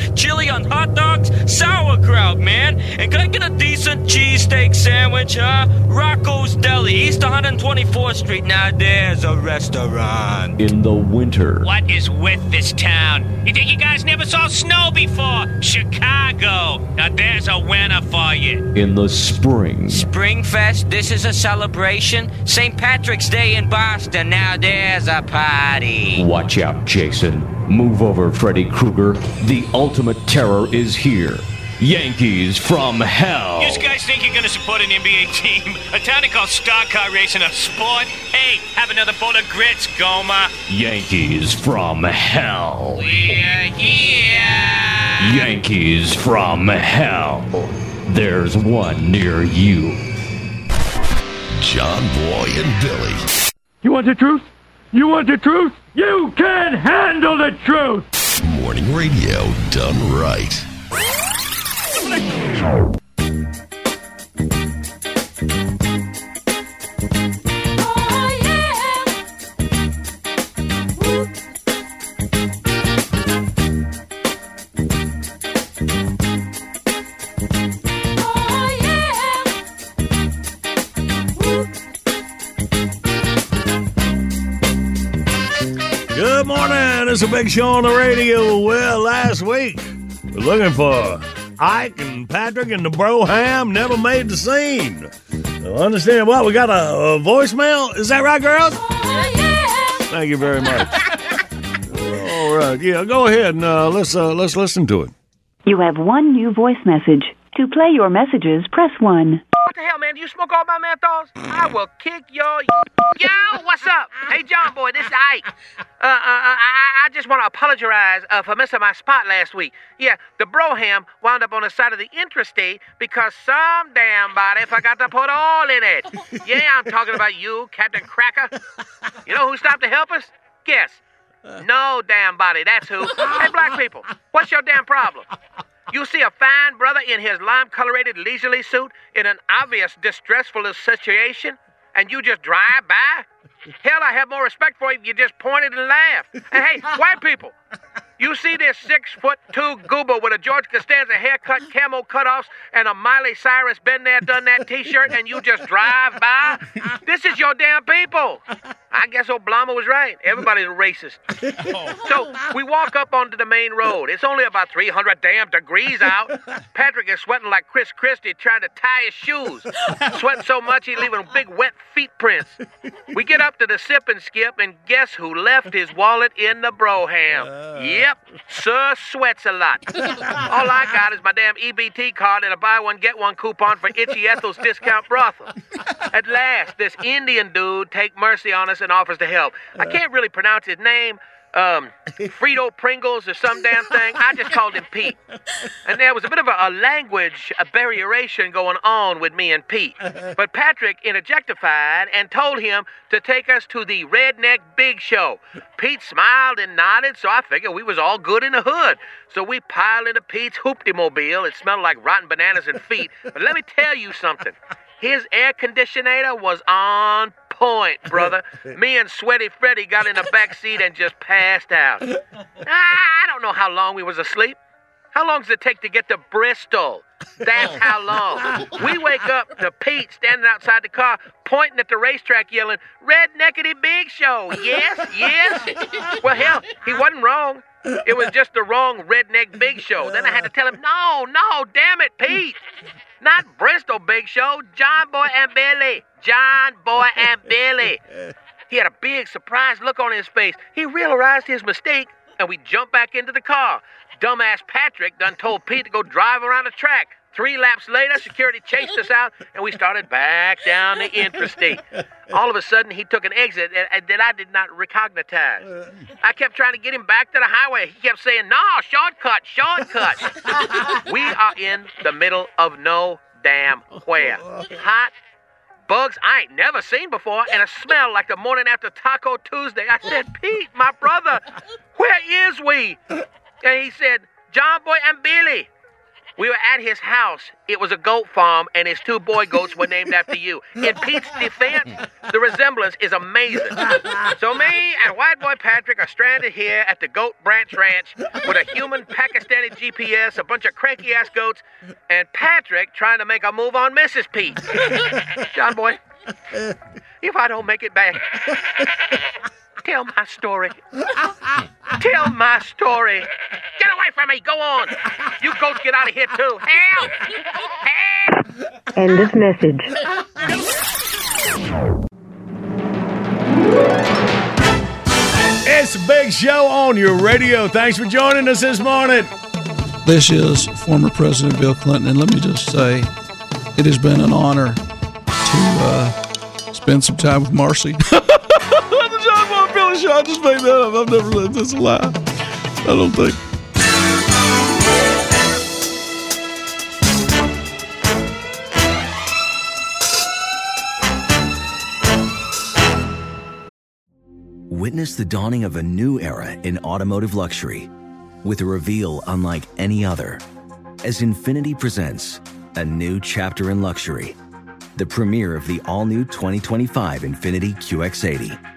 Speaker 24: Chili on hot dogs? Sauerkraut, can I get a decent cheesesteak sandwich, huh? Rocco's Deli, East 124th Street. Now there's a restaurant.
Speaker 22: In the winter.
Speaker 25: What is with this town? You think you guys never saw snow before? Chicago. Now there's a winner for you.
Speaker 22: In the spring.
Speaker 24: Springfest, this is a celebration. St. Patrick's Day in Boston, now there's a party.
Speaker 22: Watch out, Jason. Move over, Freddy Krueger. The ultimate terror is here. Yankees from hell.
Speaker 25: You guys think you're gonna support an NBA team? A town they call stock car racing a sport? Hey, have another bowl of grits, Goma.
Speaker 22: Yankees from hell.
Speaker 25: We're here.
Speaker 22: Yankees from hell. There's one near you.
Speaker 12: John Boy and Billy.
Speaker 26: You want the truth? You want the truth? You can't handle the truth!
Speaker 12: Morning radio done right.
Speaker 2: Good morning. It's a big show on the radio. Well, last week we're looking for Ike and Patrick and the Broham never made the scene. So understand what? We got a, a voicemail. Is that right, girls? Thank you very much. All right. Yeah, go ahead and uh, let's uh, let's listen to it.
Speaker 27: You have one new voice message. To play your messages, press 1.
Speaker 28: What the hell, man? Do you smoke all my menthols? I will kick your. Yo, what's up? Hey, John Boy, this is Ike. Uh, uh, uh, I, I just want to apologize uh, for missing my spot last week. Yeah, the Broham wound up on the side of the interstate because some damn body forgot to put oil in it. Yeah, I'm talking about you, Captain Cracker. You know who stopped to help us? Guess. No damn body, that's who. Hey, black people, what's your damn problem? You see a fine brother in his lime-colorated leisurely suit in an obvious distressful situation, and you just drive by? Hell, I have more respect for you if you just pointed and laughed. And hey, white people, you see this six-foot-two goober with a George Costanza haircut, camo cutoffs, and a Miley Cyrus been there, done that T-shirt, and you just drive by? This is your damn people. I guess Obama was right. Everybody's a racist. Oh. So we walk up onto the main road. It's only about 300 damn degrees out. Patrick is sweating like Chris Christie trying to tie his shoes. Sweating so much he's leaving big wet feet prints. We get up to the sip and skip, and guess who left his wallet in the broham? Uh. Yep, Sir Sweats a lot. All I got is my damn EBT card and a buy one get one coupon for Itchy Ethel's discount brothel. At last, this Indian dude take mercy on us and offers to help. I can't really pronounce his name. Um, Frito Pringles or some damn thing. I just called him Pete. And there was a bit of a, a language, a barrieration going on with me and Pete. But Patrick interjectified and told him to take us to the Redneck Big Show. Pete smiled and nodded, so I figured we was all good in the hood. So we piled into Pete's hoopty mobile. It smelled like rotten bananas and feet. But let me tell you something. His air conditioner was on point, brother. Me and Sweaty Freddy got in the back seat and just passed out. Ah, I don't know how long we was asleep. How long does it take to get to Bristol? That's oh. how long. We wake up to Pete standing outside the car, pointing at the racetrack, yelling, Redneckety Big Show. Yes, yes. Well, hell, he wasn't wrong. It was just the wrong Redneck Big Show. Then I had to tell him, no, no, damn it, Pete. Not Bristol Big Show, John Boy and Billy. John Boy and Billy. He had a big surprised look on his face. He realized his mistake, and we jumped back into the car. Dumbass Patrick done told Pete to go drive around the track. Three laps later, security chased us out, and we started back down the interstate. All of a sudden, he took an exit that uh, that I did not recognize. I kept trying to get him back to the highway. He kept saying, "No, shortcut, shortcut." we are in the middle of no damn where. Hot bugs I ain't never seen before, and a smell like the morning after Taco Tuesday. I said, Pete, my brother, where is we? And he said, John Boy and Billy. We were at his house. It was a goat farm, and his two boy goats were named after you. In Pete's defense, the resemblance is amazing. So me and White Boy Patrick are stranded here at the Goat Branch Ranch with a human Pakistani GPS, a bunch of cranky ass goats, and Patrick trying to make a move on Mrs. Pete. John Boy, if I don't make it back, tell my story. Tell my story. Get away from me. Go on. You goats get out of here too. Help! Help!
Speaker 22: End of message.
Speaker 29: It's a big show on your radio. Thanks for joining us this morning.
Speaker 3: This is former President Bill Clinton, and let me just say, it has been an honor to uh, spend some time with Marcy.
Speaker 29: I just made that up. I've never lived this alive. I don't think.
Speaker 1: Witness the dawning of a new era in automotive luxury with a reveal unlike any other as Infiniti presents a new chapter in luxury, the premiere of the all new 2025 Infiniti QX80.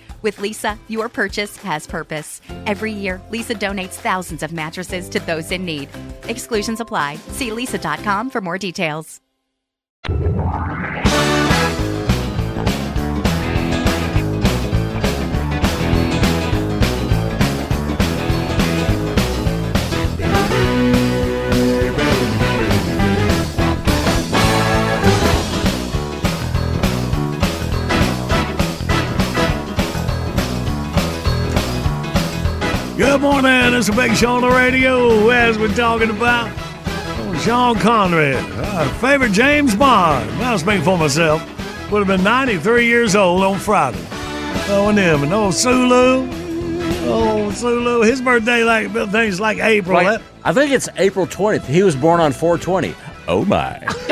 Speaker 30: With Leesa, your purchase has purpose. Every year, Leesa donates thousands of mattresses to those in need. Exclusions apply. See leesa.com for more details.
Speaker 2: Good morning. It's a big show on the radio. As we're talking about oh, Sean Connery, our favorite James Bond. I'll speak for myself. Would have been 93 years old on Friday. Oh, and him and old Sulu. Oh, Sulu. His birthday, like things like April.
Speaker 5: Like, I think it's April 20th. He was born on 420. Oh, my.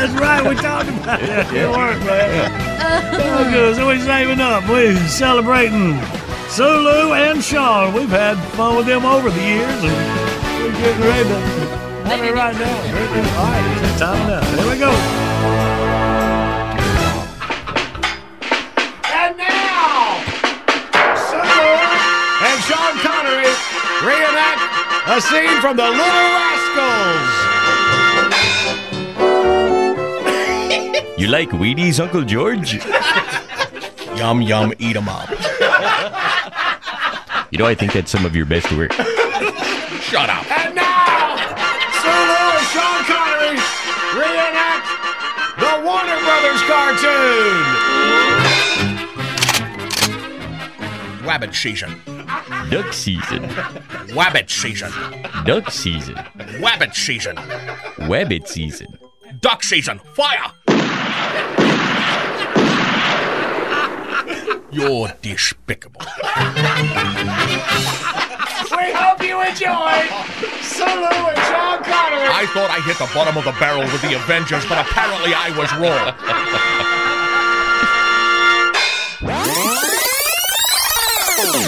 Speaker 2: That's right. We're talking about it. Good work, man. Oh, good. So we're saving up. We're celebrating Sulu and Sean. We've had fun with them over the years, and we're getting ready to have it right now. All right, it's time now. Here we go.
Speaker 10: And now, Sulu and Sean Connery reenact a scene from The Little Rascals.
Speaker 11: You like Wheaties, Uncle George?
Speaker 10: Yum, yum, eat 'em up.
Speaker 11: You know, I think that's some of your best work.
Speaker 10: Shut up. And now, Sulu and Sean Connery reenact the Warner Brothers cartoon. Wabbit season.
Speaker 11: Duck season.
Speaker 10: Wabbit season.
Speaker 11: Duck season.
Speaker 10: Wabbit season.
Speaker 11: Wabbit season.
Speaker 10: Duck season. Fire! You're despicable.
Speaker 29: We hope you enjoyed Sulu and Sean Connery.
Speaker 10: I thought I hit the bottom of the barrel with the Avengers, but apparently I was wrong.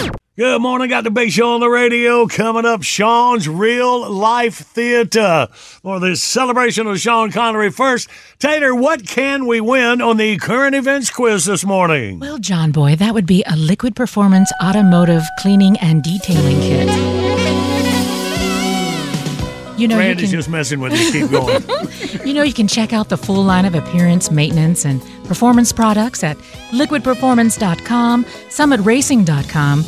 Speaker 2: Good morning. Got the big show on the radio coming up. Sean's Real Life Theater for this celebration of Sean Connery. First, Taylor, what can we win on the current events quiz this morning?
Speaker 31: Well, John Boy, that would be a liquid performance automotive cleaning and detailing kit. You know, you
Speaker 2: Randy's
Speaker 31: can,
Speaker 2: just messing with you. Keep going.
Speaker 31: you know, you can check out the full line of appearance, maintenance, and performance products at liquidperformance.com, summitracing.com,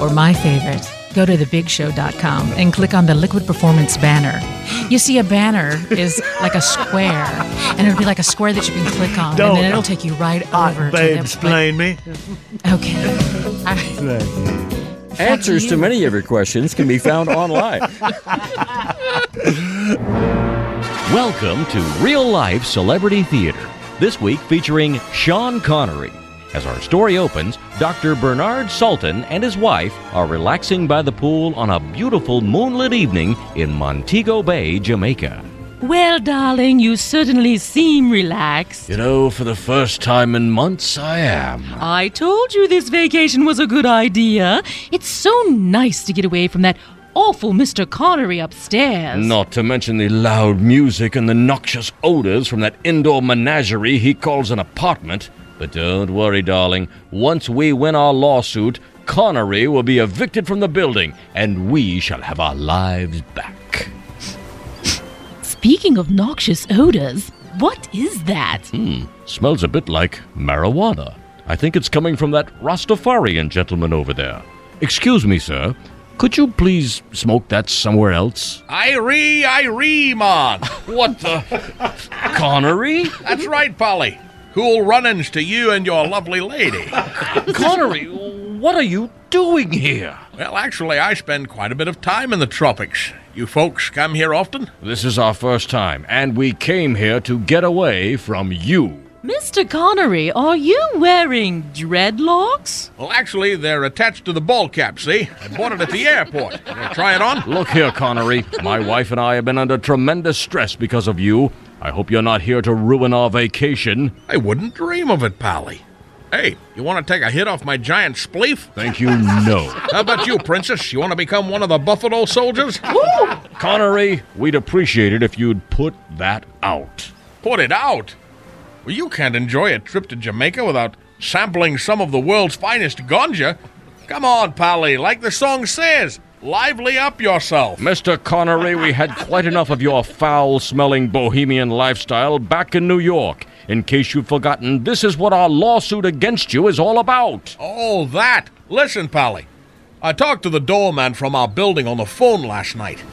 Speaker 31: or my favorite, go to thebigshow.com and click on the Liquid Performance banner. You see, a banner is like a square, and it'll be like a square that you can click on,
Speaker 2: Don't.
Speaker 31: and then it'll take you right over
Speaker 2: Babe,
Speaker 31: to the.
Speaker 2: explain me.
Speaker 31: Okay.
Speaker 5: Answers to many of your questions can be found online.
Speaker 22: Welcome to Real Life Celebrity Theater. This week featuring Sean Connery. As our story opens, Dr. Bernard Sultan and his wife are relaxing by the pool on a beautiful moonlit evening in Montego Bay, Jamaica.
Speaker 32: Well, darling, you certainly seem relaxed.
Speaker 5: You know, for the first time in months, I am.
Speaker 32: I told you this vacation was a good idea. It's so nice to get away from that awful Mr. Connery upstairs.
Speaker 5: Not to mention the loud music and the noxious odors from that indoor menagerie he calls an apartment. But don't worry, darling. Once we win our lawsuit, Connery will be evicted from the building, and we shall have our lives back.
Speaker 32: Speaking of noxious odors, what is that?
Speaker 5: Hmm, smells a bit like marijuana. I think it's coming from that Rastafarian gentleman over there. Excuse me, sir. Could you please smoke that somewhere else?
Speaker 10: Irie, Irie, man.
Speaker 5: What the? Connery?
Speaker 10: That's right, Polly. Cool run-ins to you and your lovely lady.
Speaker 5: Connery, what are you doing here?
Speaker 10: Well, actually, I spend quite a bit of time in the tropics. You folks come here often?
Speaker 5: This is our first time, and we came here to get away from you.
Speaker 32: Mr. Connery, are you wearing dreadlocks?
Speaker 10: Well, actually, they're attached to the ball cap, see? I bought it at the airport. Try it on?
Speaker 5: Look here, Connery. My wife and I have been under tremendous stress because of you. I hope you're not here to ruin our vacation.
Speaker 10: I wouldn't dream of it, Pally. Hey, you want to take a hit off my giant spleef?
Speaker 5: Thank you, no.
Speaker 10: How about you, Princess? You want to become one of the Buffalo soldiers?
Speaker 5: Connery, we'd appreciate it if you'd put that out.
Speaker 10: Put it out. Well, you can't enjoy a trip to Jamaica without sampling some of the world's finest ganja. Come on, Pally, like the song says, lively up yourself.
Speaker 5: Mr. Connery, we had quite enough of your foul smelling bohemian lifestyle back in New York. In case you've forgotten, this is what our lawsuit against you is all about.
Speaker 10: Oh, that. Listen, Pally. I talked to the doorman from our building on the phone last night.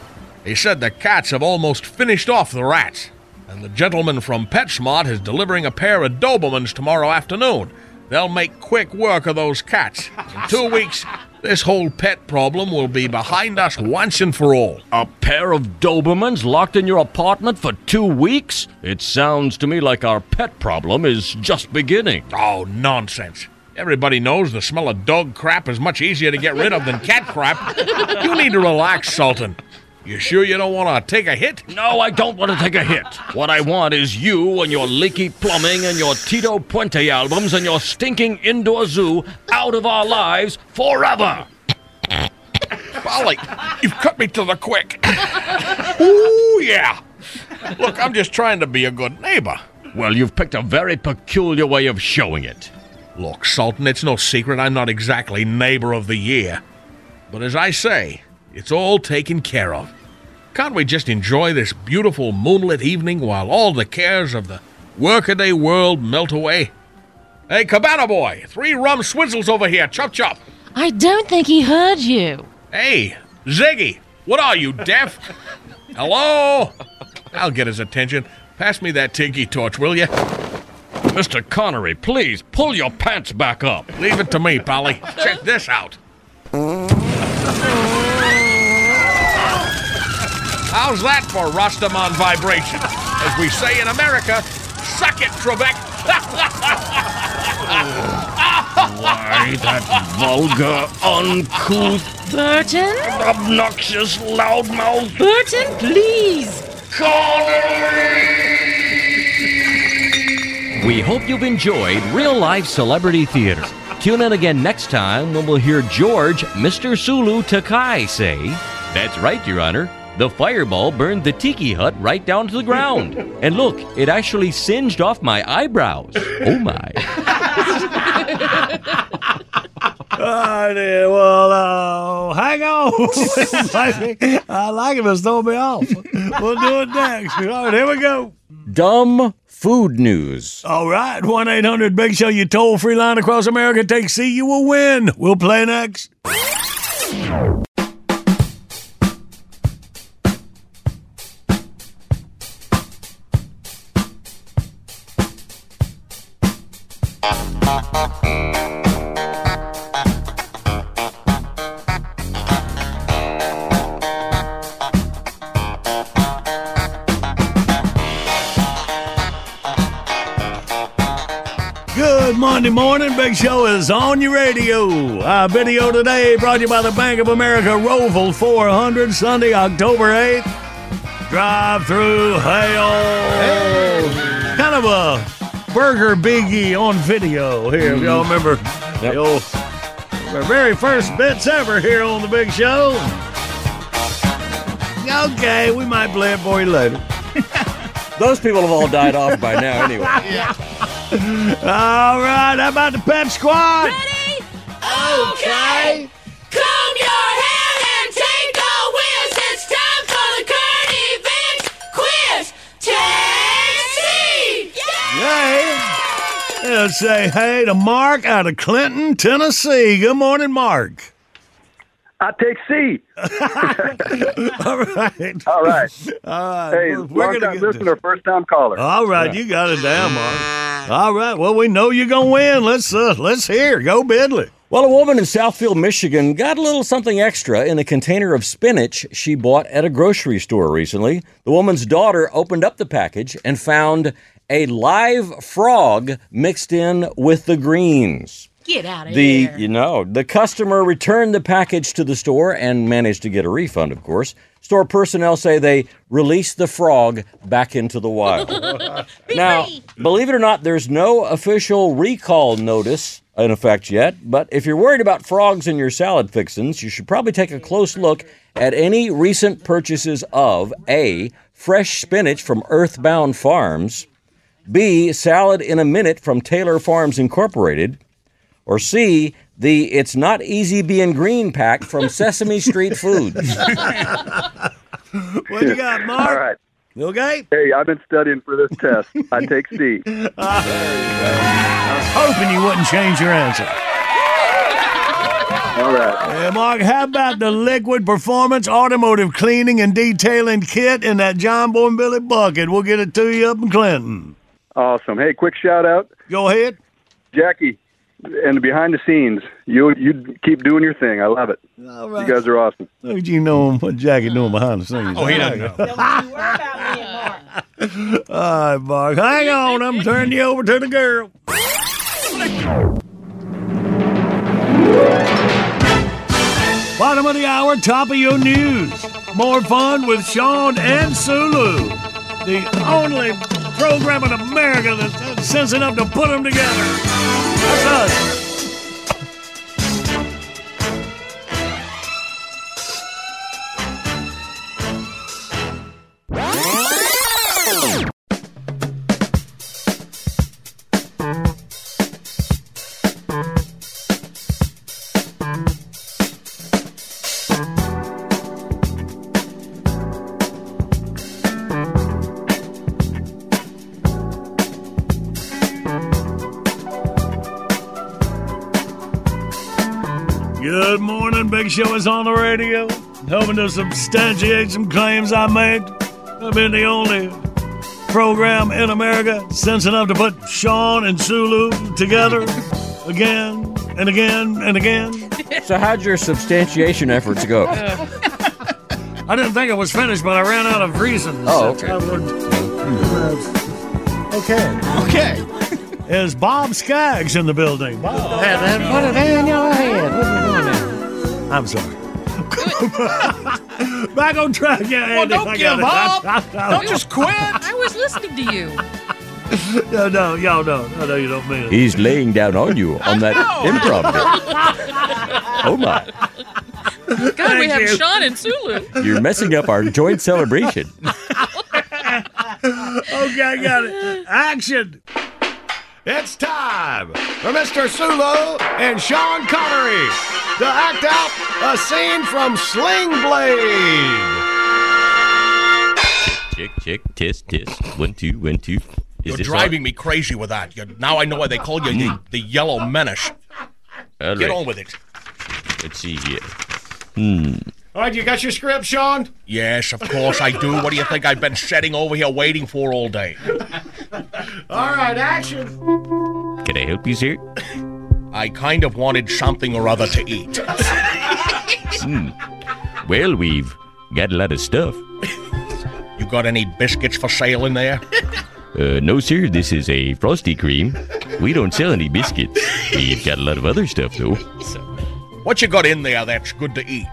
Speaker 10: He said the cats have almost finished off the rats. And the gentleman from PetSmart is delivering a pair of Dobermans tomorrow afternoon. They'll make quick work of those cats. In two weeks, this whole pet problem will be behind us once and for all.
Speaker 5: A pair of Dobermans locked in your apartment for two weeks? It sounds to me like our pet problem is just beginning.
Speaker 10: Oh, nonsense. Everybody knows the smell of dog crap is much easier to get rid of than cat crap. You need to relax, Sultan. You sure you don't want to take a hit?
Speaker 11: No, I don't want to take a hit. What I want is you and your leaky plumbing and your Tito Puente albums and your stinking indoor zoo out of our lives forever.
Speaker 10: Polly, you've cut me to the quick. Ooh, yeah. Look, I'm just trying to be a good neighbor.
Speaker 11: Well, you've picked a very peculiar way of showing it.
Speaker 10: Look, Sultan, it's no secret I'm not exactly neighbor of the year. But as I say, it's all taken care of. Can't we just enjoy this beautiful moonlit evening while all the cares of the workaday world melt away? Hey, Cabana boy, three rum swizzles over here. Chop chop.
Speaker 32: I don't think he heard you.
Speaker 10: Hey, Ziggy, what are you, deaf? Hello? I'll get his attention. Pass me that tiki torch, will you?
Speaker 11: Mr. Connery, please pull your pants back up.
Speaker 10: Leave it to me, Polly. Check this out. How's that for Rastaman vibration? As we say in America, suck it, Trebek.
Speaker 11: Why, that vulgar, uncouth,
Speaker 32: Burton?
Speaker 11: obnoxious loudmouth
Speaker 32: Burton, please.
Speaker 22: We hope you've enjoyed real life celebrity theater. Tune in again next time when we'll hear George, Mr. Sulu Takei say, That's right, Your Honor. The fireball burned the tiki hut right down to the ground. And look, it actually singed off my eyebrows. Oh my.
Speaker 2: Oh, dear. Well, uh, hang on. I like it, but it's throwing me off. We'll do it next. All right, here we go.
Speaker 22: Dumb food news.
Speaker 2: All right, 1 800 Big Show, you toll free line across America. Take C, you will win. We'll play next. Monday morning. Big Show is on your radio. Our video today brought to you by the Bank of America Roval 400, Sunday, October 8th. Drive through hail. Kind of a burger biggie on video here. If y'all mm-hmm. remember the old, our very first bits ever here on the Big Show. Okay, we might play it for you later.
Speaker 7: Those people have all died off by now anyway.
Speaker 2: All right, how about the pep squad?
Speaker 33: Ready? Okay. Comb
Speaker 2: Let's say hey to Mark out of Clinton, Tennessee. Good morning, Mark.
Speaker 34: I take C.
Speaker 2: All right.
Speaker 34: All right.
Speaker 2: All right.
Speaker 34: Hey,
Speaker 2: We're- we're
Speaker 34: long
Speaker 2: gonna
Speaker 34: time
Speaker 2: get
Speaker 34: listener, first time caller.
Speaker 2: All right, you got it down, Mark. All right. Well, we know you're gonna win. Let's uh, let's hear. Go Bidley.
Speaker 5: Well, a woman in Southfield, Michigan got a little something extra in a container of spinach she bought at a grocery store recently. The woman's daughter opened up the package and found a live frog mixed in with the greens.
Speaker 32: Get out of
Speaker 5: The
Speaker 32: here.
Speaker 5: you know the customer returned the package to the store and managed to get a refund. Of course, store personnel say they released the frog back into the wild. now, believe it or not, there's no official recall notice in effect yet. But if you're worried about frogs in your salad fixins, you should probably take a close look at any recent purchases of a fresh spinach from Earthbound Farms, b salad in a minute from Taylor Farms Incorporated or C, the It's Not Easy Being Green pack from Sesame Street Foods.
Speaker 2: What do you got, Mark?
Speaker 34: All right.
Speaker 2: You okay?
Speaker 34: Hey, I've been studying for this test. I take C.
Speaker 2: I was hoping you wouldn't change your answer.
Speaker 34: All right.
Speaker 2: Hey, Mark, how about the liquid performance automotive cleaning and detailing kit in that John Boy and Billy bucket? We'll get it to you up in Clinton.
Speaker 34: Awesome. Hey, quick shout out.
Speaker 2: Go ahead.
Speaker 34: Jackie, and behind the scenes, you you keep doing your thing. I love it.
Speaker 2: All right.
Speaker 34: You guys are awesome.
Speaker 2: Look at you know what Jackie doing behind the scenes.
Speaker 34: Oh, he doesn't
Speaker 2: know. All right, Mark. Hang on. I'm turning you over to the girl. Bottom of the hour, top of your news. more fun with Sean and Sulu. The only program in America that sense enough to put them together. That's us. Show is on the radio. Hoping to substantiate some claims I made. I've been the only program in America sense enough to put Sean and Sulu together again and again and again.
Speaker 5: So, how'd your substantiation efforts go?
Speaker 2: I didn't think it was finished, but I ran out of reasons.
Speaker 5: Oh, okay.
Speaker 2: how it worked. Uh, okay. Okay. Is Bob Skaggs in the building? Bob.
Speaker 6: Hey, man, put it in your head.
Speaker 2: I'm sorry. Back on track, yeah.
Speaker 6: Well,
Speaker 2: Andy,
Speaker 6: don't
Speaker 2: I
Speaker 6: give
Speaker 2: got it.
Speaker 6: up. Don't just quit.
Speaker 35: I was listening to you.
Speaker 2: no, no, y'all don't. I know you don't mean it.
Speaker 5: He's laying down on you on that improv bit. Oh my.
Speaker 35: God, we have
Speaker 2: you.
Speaker 35: Sean and Sulu.
Speaker 5: You're messing up our joint celebration.
Speaker 2: okay, I got it. Action.
Speaker 29: It's time for Mr. Sulu and Sean Connery to act out a scene from Sling Blade.
Speaker 11: Check, check, test, test. One, two, one, two. Is
Speaker 10: You're
Speaker 11: this
Speaker 10: driving me crazy with that. You're, now I know why they call you the, the Yellow Menace.
Speaker 11: All
Speaker 10: Get
Speaker 11: right.
Speaker 10: on with it.
Speaker 11: Let's see here. Hmm.
Speaker 29: All right, you got your script, Sean?
Speaker 10: Yes, of course I do. What do you think I've been sitting over here waiting for all day?
Speaker 29: All right, action.
Speaker 11: Can I help you, sir?
Speaker 10: I kind of wanted something or other to eat.
Speaker 11: Hmm. Well, we've got a lot of stuff.
Speaker 10: You got any biscuits for sale in there?
Speaker 11: Uh, no, sir. This is a frosty cream. We don't sell any biscuits. We've got a lot of other stuff, though.
Speaker 10: What you got in there that's good to eat?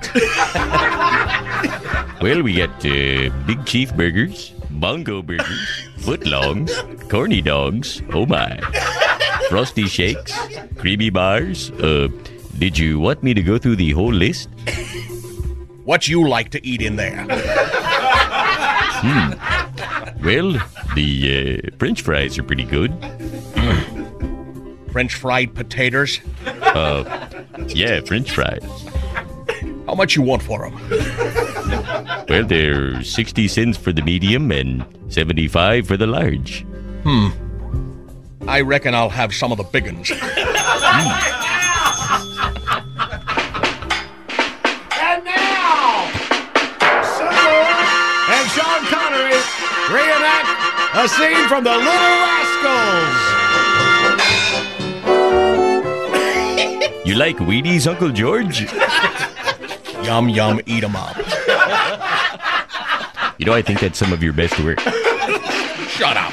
Speaker 11: Well, we got uh, Big Chief burgers, Bongo burgers, footlongs, corny dogs. Oh my! Frosty shakes, creamy bars. Uh, did you want me to go through the whole list?
Speaker 10: What you like to eat in there?
Speaker 11: Hmm. Well, the uh, French fries are pretty good.
Speaker 10: French fried potatoes?
Speaker 11: Uh, yeah, French fries.
Speaker 10: How much you want for them?
Speaker 11: Well, they're 60 cents for the medium and 75 for the large.
Speaker 10: Hmm. I reckon I'll have some of the big ones.
Speaker 29: And now, Sulu and Sean Connery reenact a scene from The Little Rascals.
Speaker 11: You like Wheaties, Uncle George?
Speaker 10: yum, yum, eat 'em up.
Speaker 11: You know, I think that's some of your best work.
Speaker 10: Shut up.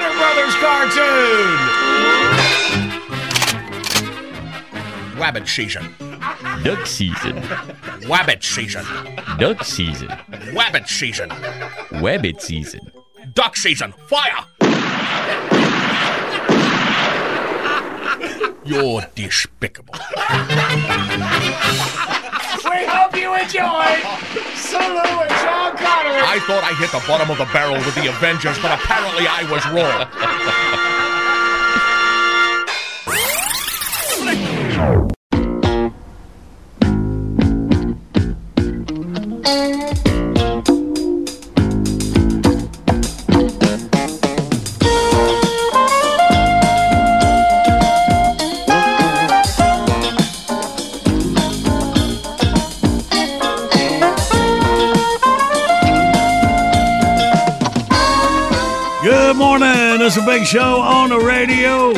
Speaker 29: Warner Brothers cartoon.
Speaker 10: Wabbit season.
Speaker 11: Duck season.
Speaker 10: Wabbit season.
Speaker 11: Duck season.
Speaker 10: Wabbit season.
Speaker 11: Wabbit season.
Speaker 10: Duck season. Fire! You're despicable.
Speaker 29: We hope you enjoyed Sulu and Sean Connery.
Speaker 10: I thought I hit the bottom of the barrel with the Avengers, but apparently I was wrong.
Speaker 2: It's a big show on the radio.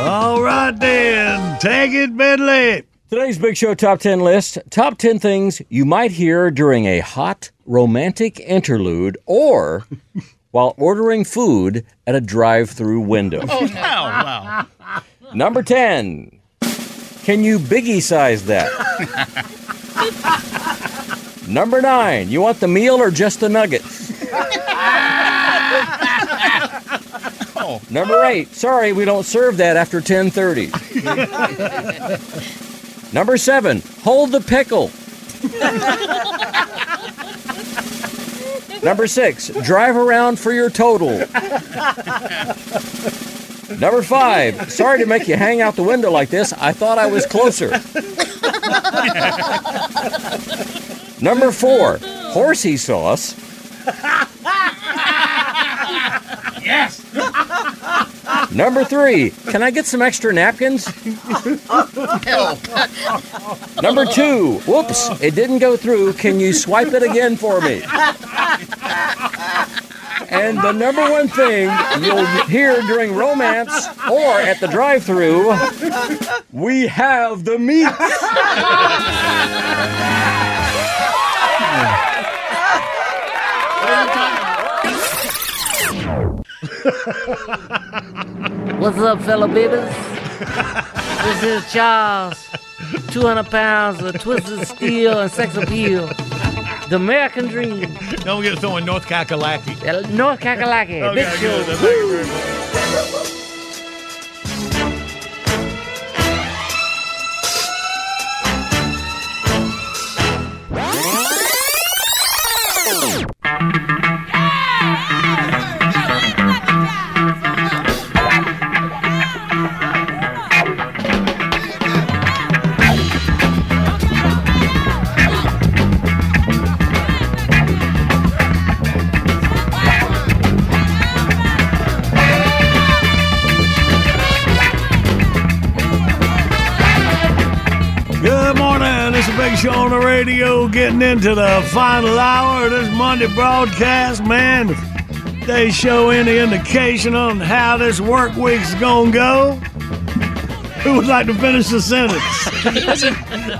Speaker 2: All right, then. Take it, Bentley.
Speaker 5: Today's Big Show Top 10 list Top 10 things you might hear during a hot romantic interlude or while ordering food at a drive through window.
Speaker 6: Oh, no. wow.
Speaker 5: Number 10 Can you biggie size that? Number nine, you want the meal or just the nuggets? Number oh. eight, sorry, we don't serve that after 10:30. Number seven, hold the pickle. Number six, drive around for your total. Number five, sorry to make you hang out the window like this. I thought I was closer. Number four, horsey sauce.
Speaker 33: Yes.
Speaker 5: Number three, can I get some extra napkins? Number two, whoops, it didn't go through. Can you swipe it again for me? And the number one thing you'll hear during romance or at the drive through we have the meat.
Speaker 36: What's up, fellow babies? this is Charles. 200 pounds of twisted steel and sex appeal. The American dream.
Speaker 10: Don't get throwing North Kakalaki.
Speaker 36: Uh, North Kakalaki.
Speaker 10: Okay,
Speaker 36: Big
Speaker 10: good.
Speaker 36: show.
Speaker 2: Show on the radio, getting into the final hour of this Monday broadcast. Man, if they show any indication on how this work week's gonna go, who would like to finish the sentence?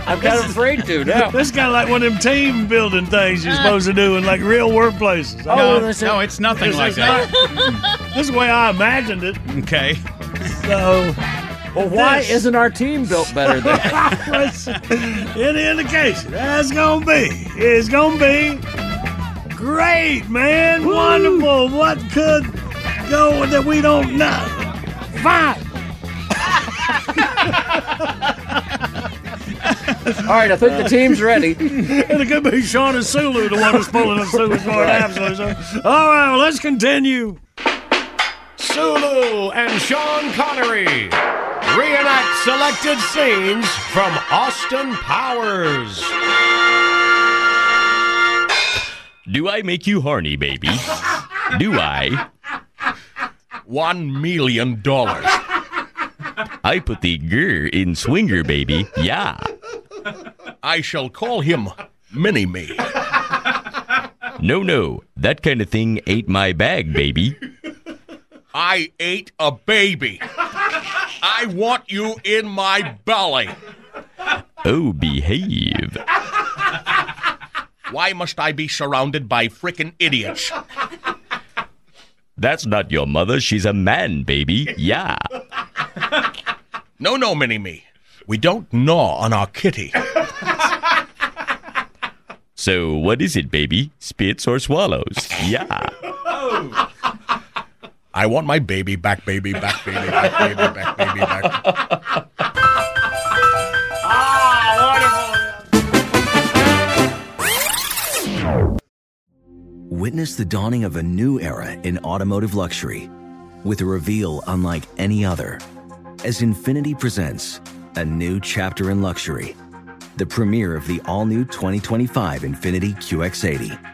Speaker 5: I'm kind of afraid to now.
Speaker 2: This is kind of like one of them team building things you're supposed to do in like real workplaces.
Speaker 10: Oh, no,
Speaker 2: This
Speaker 10: no, it's nothing
Speaker 2: this
Speaker 10: like that.
Speaker 2: not- this is the way I imagined it.
Speaker 10: Okay.
Speaker 2: So,
Speaker 5: well, why
Speaker 2: this-
Speaker 5: isn't our team built better than
Speaker 2: Any indication? That's gonna be. It's gonna be great, man. Wonderful. What could go that we don't know? Fine.
Speaker 5: All right, I think the team's ready.
Speaker 2: and it could be Sean and Sulu, the one who's pulling us through this morning. Absolutely. So, all right, well, let's continue.
Speaker 10: Sulu and Sean Connery reenact selected scenes from Austin Powers.
Speaker 11: Do I make you horny, baby? Do I?
Speaker 10: One million dollars.
Speaker 11: I put the grr in swinger, baby. Yeah.
Speaker 10: I shall call him Mini Me.
Speaker 11: No, no. That kind of thing ate my bag, baby.
Speaker 10: I ate a baby. I want you in my belly.
Speaker 11: Oh, behave.
Speaker 10: Why must I be surrounded by frickin' idiots?
Speaker 11: That's not your mother. She's a man, baby. Yeah.
Speaker 10: No, no, Mini Me. We don't gnaw on our kitty.
Speaker 11: So, what is it, baby? Spits or swallows? Yeah. Oh.
Speaker 10: I want my baby back, baby, back, baby, back, baby, back, baby, back. Ah, wonderful.
Speaker 1: Witness the dawning of a new era in automotive luxury with a reveal unlike any other as Infiniti presents a new chapter in luxury, the premiere of the all new 2025 Infiniti QX80.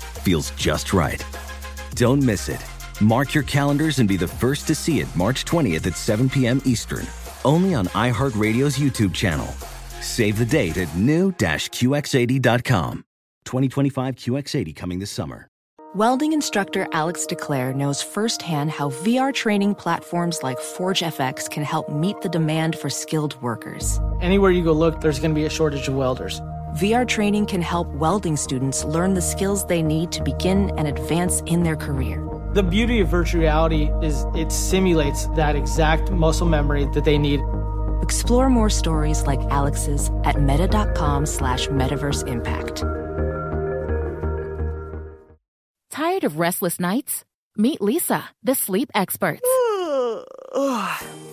Speaker 1: feels just right. Don't miss it. Mark your calendars and be the first to see it March 20th at 7 p.m. Eastern, only on iHeartRadio's YouTube channel. Save the date at new-QX80.com. 2025 QX80 coming this summer.
Speaker 37: Welding instructor Alex DeClaire knows firsthand how VR training platforms like ForgeFX can help meet the demand for skilled workers.
Speaker 38: Anywhere you go look, there's going to be a shortage of welders.
Speaker 37: VR training can help welding students learn the skills they need to begin and advance in their career.
Speaker 38: The beauty of virtual reality is it simulates that exact muscle memory that they need.
Speaker 37: Explore more stories like Alex's at meta.com slash metaverse impact.
Speaker 39: Tired of restless nights? Meet Leesa, the sleep experts.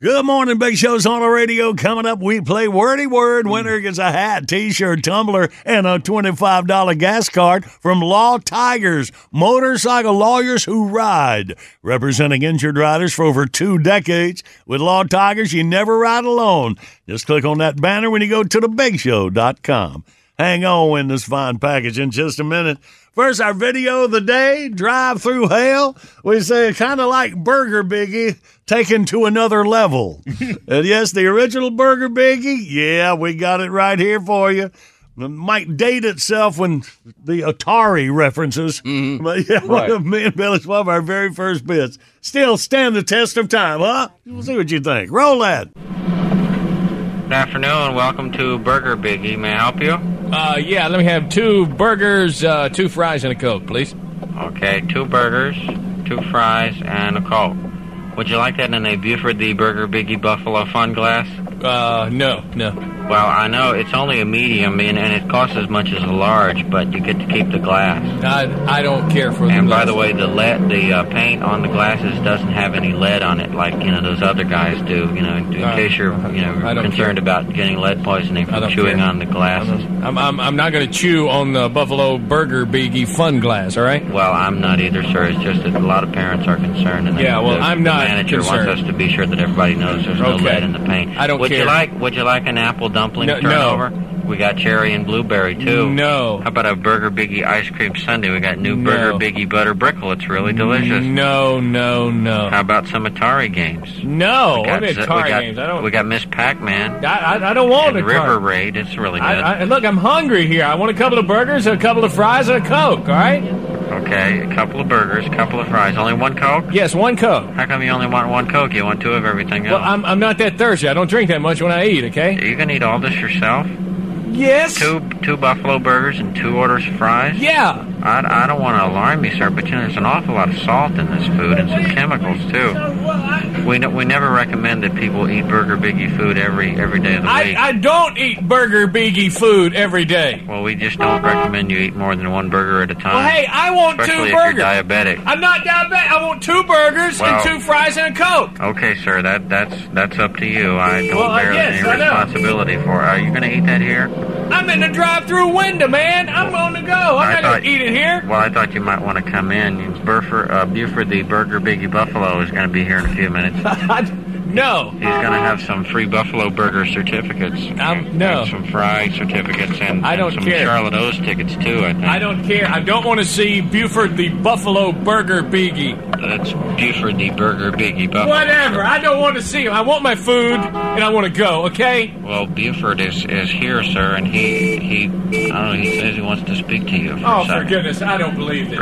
Speaker 2: Good morning, Big Show's on the radio. Coming up, we play Wordy Word. Mm. Winner gets a hat, t-shirt, tumbler, and a $25 gas card from Law Tigers, motorcycle lawyers who ride. Representing injured riders for over two decades. With Law Tigers, you never ride alone. Just click on that banner when you go to thebigshow.com. Hang on in this fine package in just a minute. First, our video of the day, Drive Through Hell. We say kind of like Burger Biggie taken to another level. and yes, the original Burger Biggie, yeah, we got it right here for you. It might date itself when the Atari references. Mm-hmm. But yeah, one of me and Billy's one of our very first bits. Still stand the test of time, huh? We'll see what you think. Roll that.
Speaker 40: Good afternoon. And welcome to Burger Biggie. May I help you?
Speaker 41: Uh, yeah, let me have two burgers, uh, two fries, and a Coke, please.
Speaker 40: Okay, two burgers, two fries, and a Coke. Would you like that in a Buford the Burger Biggie Buffalo Fun glass?
Speaker 41: Uh, no, no.
Speaker 40: Well, I know it's only a medium and, and it costs as much as a large, but you get to keep the glass.
Speaker 41: I, I don't care for the
Speaker 40: And by the way, the lead, the uh, paint on the glasses doesn't have any lead on it, like you know those other guys do. You know, in, in
Speaker 41: Uh,
Speaker 40: case you're you know concerned
Speaker 41: care.
Speaker 40: about getting lead poisoning from chewing
Speaker 41: care.
Speaker 40: on the glasses.
Speaker 41: I'm, I'm, I'm not going to chew on the Buffalo Burger Biggie Fun glass, all right?
Speaker 40: Well, I'm not either, sir. It's just that a lot of parents are concerned, and
Speaker 41: Yeah,
Speaker 40: the,
Speaker 41: well,
Speaker 40: the,
Speaker 41: I'm
Speaker 40: the
Speaker 41: not
Speaker 40: manager
Speaker 41: concerned.
Speaker 40: wants us to be sure that everybody knows there's no
Speaker 41: Okay.
Speaker 40: lead in the paint.
Speaker 41: I don't
Speaker 40: would
Speaker 41: care.
Speaker 40: you like Would you like an apple dumpling
Speaker 41: No- no.
Speaker 40: turnover? We got cherry and blueberry too.
Speaker 41: No.
Speaker 40: How about a Burger Biggie ice cream sundae? We got new
Speaker 41: No.
Speaker 40: Burger Biggie butter brickle. It's really delicious.
Speaker 41: No, no, no.
Speaker 40: How about some Atari games?
Speaker 41: No,
Speaker 40: We got
Speaker 41: what Atari
Speaker 40: we got,
Speaker 41: games? I don't-
Speaker 40: We got Miss Pac-Man.
Speaker 41: I, I, I don't want
Speaker 40: and
Speaker 41: Atari.
Speaker 40: River Raid. It's really good.
Speaker 41: I, I, look, I'm hungry here. I want a couple of burgers, a couple of fries, and a Coke, all right?
Speaker 40: Okay, a couple of burgers, a couple of fries. Only one Coke?
Speaker 41: Yes, one Coke.
Speaker 40: How come you only want one Coke? You want two of everything else?
Speaker 41: Well, I'm, I'm not that thirsty. I don't drink that much when I eat, okay?
Speaker 40: Are you gonna eat all this yourself?
Speaker 41: Yes.
Speaker 40: Two two buffalo burgers and two orders of fries.
Speaker 41: Yeah.
Speaker 40: I, I don't want to alarm you, sir, but you know there's an awful lot of salt in this food and some chemicals too. We no, we never recommend that people eat Burger Biggie food every every day of the
Speaker 41: I,
Speaker 40: week.
Speaker 41: I don't eat Burger Biggie food every day.
Speaker 40: well, we just don't recommend you eat more than one burger at a time.
Speaker 41: Well, hey, I want
Speaker 40: especially
Speaker 41: two
Speaker 40: if
Speaker 41: burgers.
Speaker 40: you're diabetic.
Speaker 41: I'm not diabetic. I want two burgers
Speaker 40: Well-
Speaker 41: and two fries and a Coke.
Speaker 40: Okay, sir, that that's that's up to you. I don't
Speaker 41: Well,
Speaker 40: bear
Speaker 41: yes,
Speaker 40: any responsibility for. it. Are you gonna eat that here?
Speaker 41: I'm in the drive-through window, man. I'm on the go. I'm
Speaker 40: I
Speaker 41: not gonna eat it here.
Speaker 40: Well, I thought you might want to come in. Burford, uh, Buford, the Burger Biggie Buffalo, is going to be here in a few minutes.
Speaker 41: no.
Speaker 40: He's going to have some free Buffalo Burger certificates.
Speaker 41: Um, no.
Speaker 40: And some fry certificates and,
Speaker 41: I don't
Speaker 40: and some
Speaker 41: care.
Speaker 40: Charlotte O's tickets, too, I think.
Speaker 41: I don't care. I don't want to see Buford the Buffalo Burger Biggie.
Speaker 40: That's Buford, the Burger Biggie Buffalo.
Speaker 41: Whatever. I don't want to see him. I want my food and I want to go. Okay.
Speaker 40: Well, Buford is, is here, sir, and he, he, I don't know, he says he wants to speak to you for
Speaker 41: Oh,
Speaker 40: a
Speaker 41: for goodness! I don't believe this.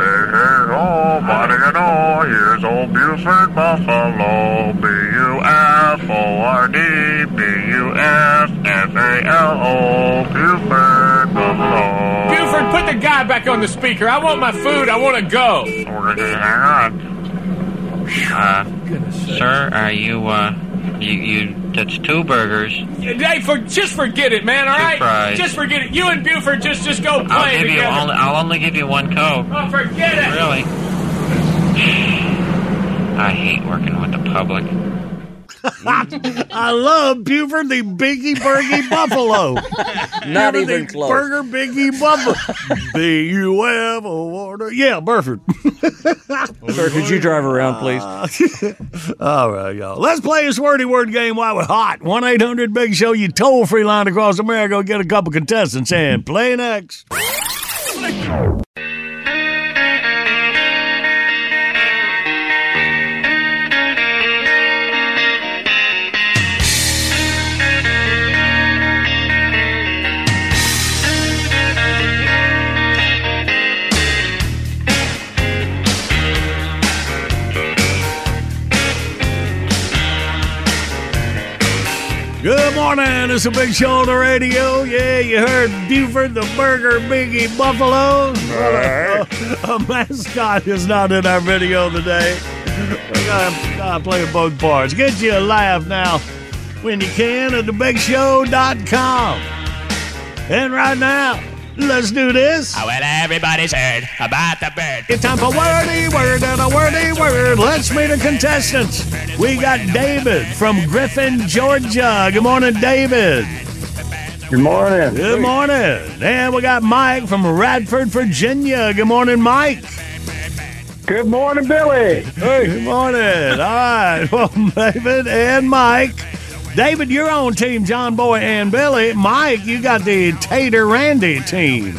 Speaker 10: Oh, buddy, and oh, here's old Buford Buffalo, Buford
Speaker 42: put the guy back on the speaker. I want my food. I want to go.
Speaker 40: Hang on. Uh, sir, are you, uh, you, you, that's two burgers.
Speaker 42: Hey, for, just forget it, man. All
Speaker 40: Two
Speaker 42: right,
Speaker 40: fries.
Speaker 42: just forget it. You and Buford just just go play
Speaker 40: I'll give you only, I'll only give you one Coke.
Speaker 42: Oh, forget it.
Speaker 40: Really? I hate working with the public.
Speaker 2: I love Buford the Biggie Burgie Buffalo.
Speaker 5: Not
Speaker 2: Buford
Speaker 5: even close.
Speaker 2: Burger Biggie Buffalo. B U F O water. Yeah, Burford.
Speaker 5: Sir, could you drive around, uh, please?
Speaker 2: All right, y'all. Let's play this wordy word game while we're hot. 1 800 Big Show, you toll free line across America. Get a couple contestants and play next. Morning. It's a big show on the radio. Yeah, you heard Buford the Burger Biggie Buffalo. A, a mascot is not in our video today. We gotta, gotta play both parts. Get you a laugh now when you can at thebigshow.com. And right now, let's do this.
Speaker 43: Oh, well, everybody's heard about the bird.
Speaker 2: It's time for wordy word and a wordy word. Let's meet the contestants. We got David from Griffin, Georgia. Good morning, David.
Speaker 34: Good morning.
Speaker 2: Good morning. And we got Mike from Radford, Virginia. Good morning, Mike.
Speaker 34: Good morning, Billy.
Speaker 2: Hey, good morning. All right. Well, David and Mike. David, you're on Team John Boy and Billy. Mike, you got the Tater Randy team.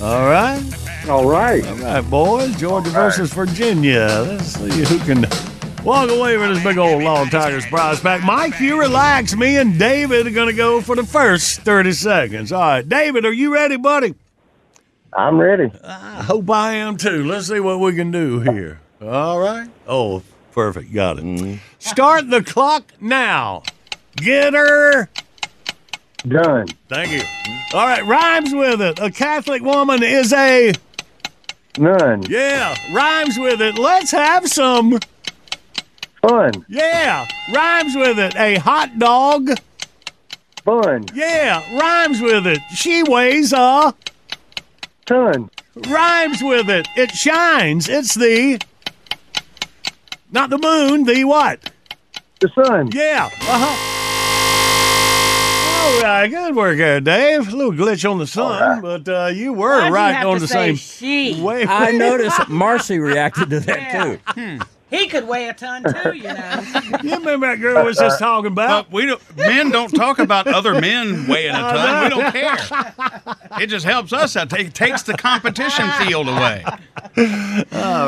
Speaker 2: All right.
Speaker 34: All right.
Speaker 2: All right, boys. Georgia versus Virginia. Let's see who can walk away with this big old Law Tigers prize pack. Mike, you relax. Me and David are going to go for the first 30 seconds. All right. David, are you ready, buddy?
Speaker 34: I'm ready.
Speaker 2: I hope I am too. Let's see what we can do here. All right. Oh, perfect. Got it. Mm-hmm. Start the clock now. Get her.
Speaker 34: Done.
Speaker 2: Thank you. All right. Rhymes with it. A Catholic woman is a.
Speaker 34: None.
Speaker 2: Yeah. Rhymes with it. Let's have some.
Speaker 34: Fun.
Speaker 2: Yeah. Rhymes with it. A hot dog.
Speaker 34: Fun.
Speaker 2: Yeah. Rhymes with it. She weighs a.
Speaker 34: Ton.
Speaker 2: Rhymes with it. It shines. It's the. Not the moon. The what?
Speaker 34: The sun.
Speaker 2: Yeah. Uh huh. All right, good work there, Dave. A little glitch on the sun, but uh, you were
Speaker 36: Why'd you
Speaker 2: right
Speaker 36: have
Speaker 2: on
Speaker 36: to
Speaker 2: the
Speaker 36: say
Speaker 2: same.
Speaker 36: she?
Speaker 2: Wait,
Speaker 5: I noticed Marcy reacted to that too.
Speaker 36: He could weigh a ton too, you know.
Speaker 2: You remember that girl was just talking about?
Speaker 6: But we don't, men don't talk about other men weighing a ton. We don't care. It just helps us out. Take, takes the competition field away.
Speaker 2: All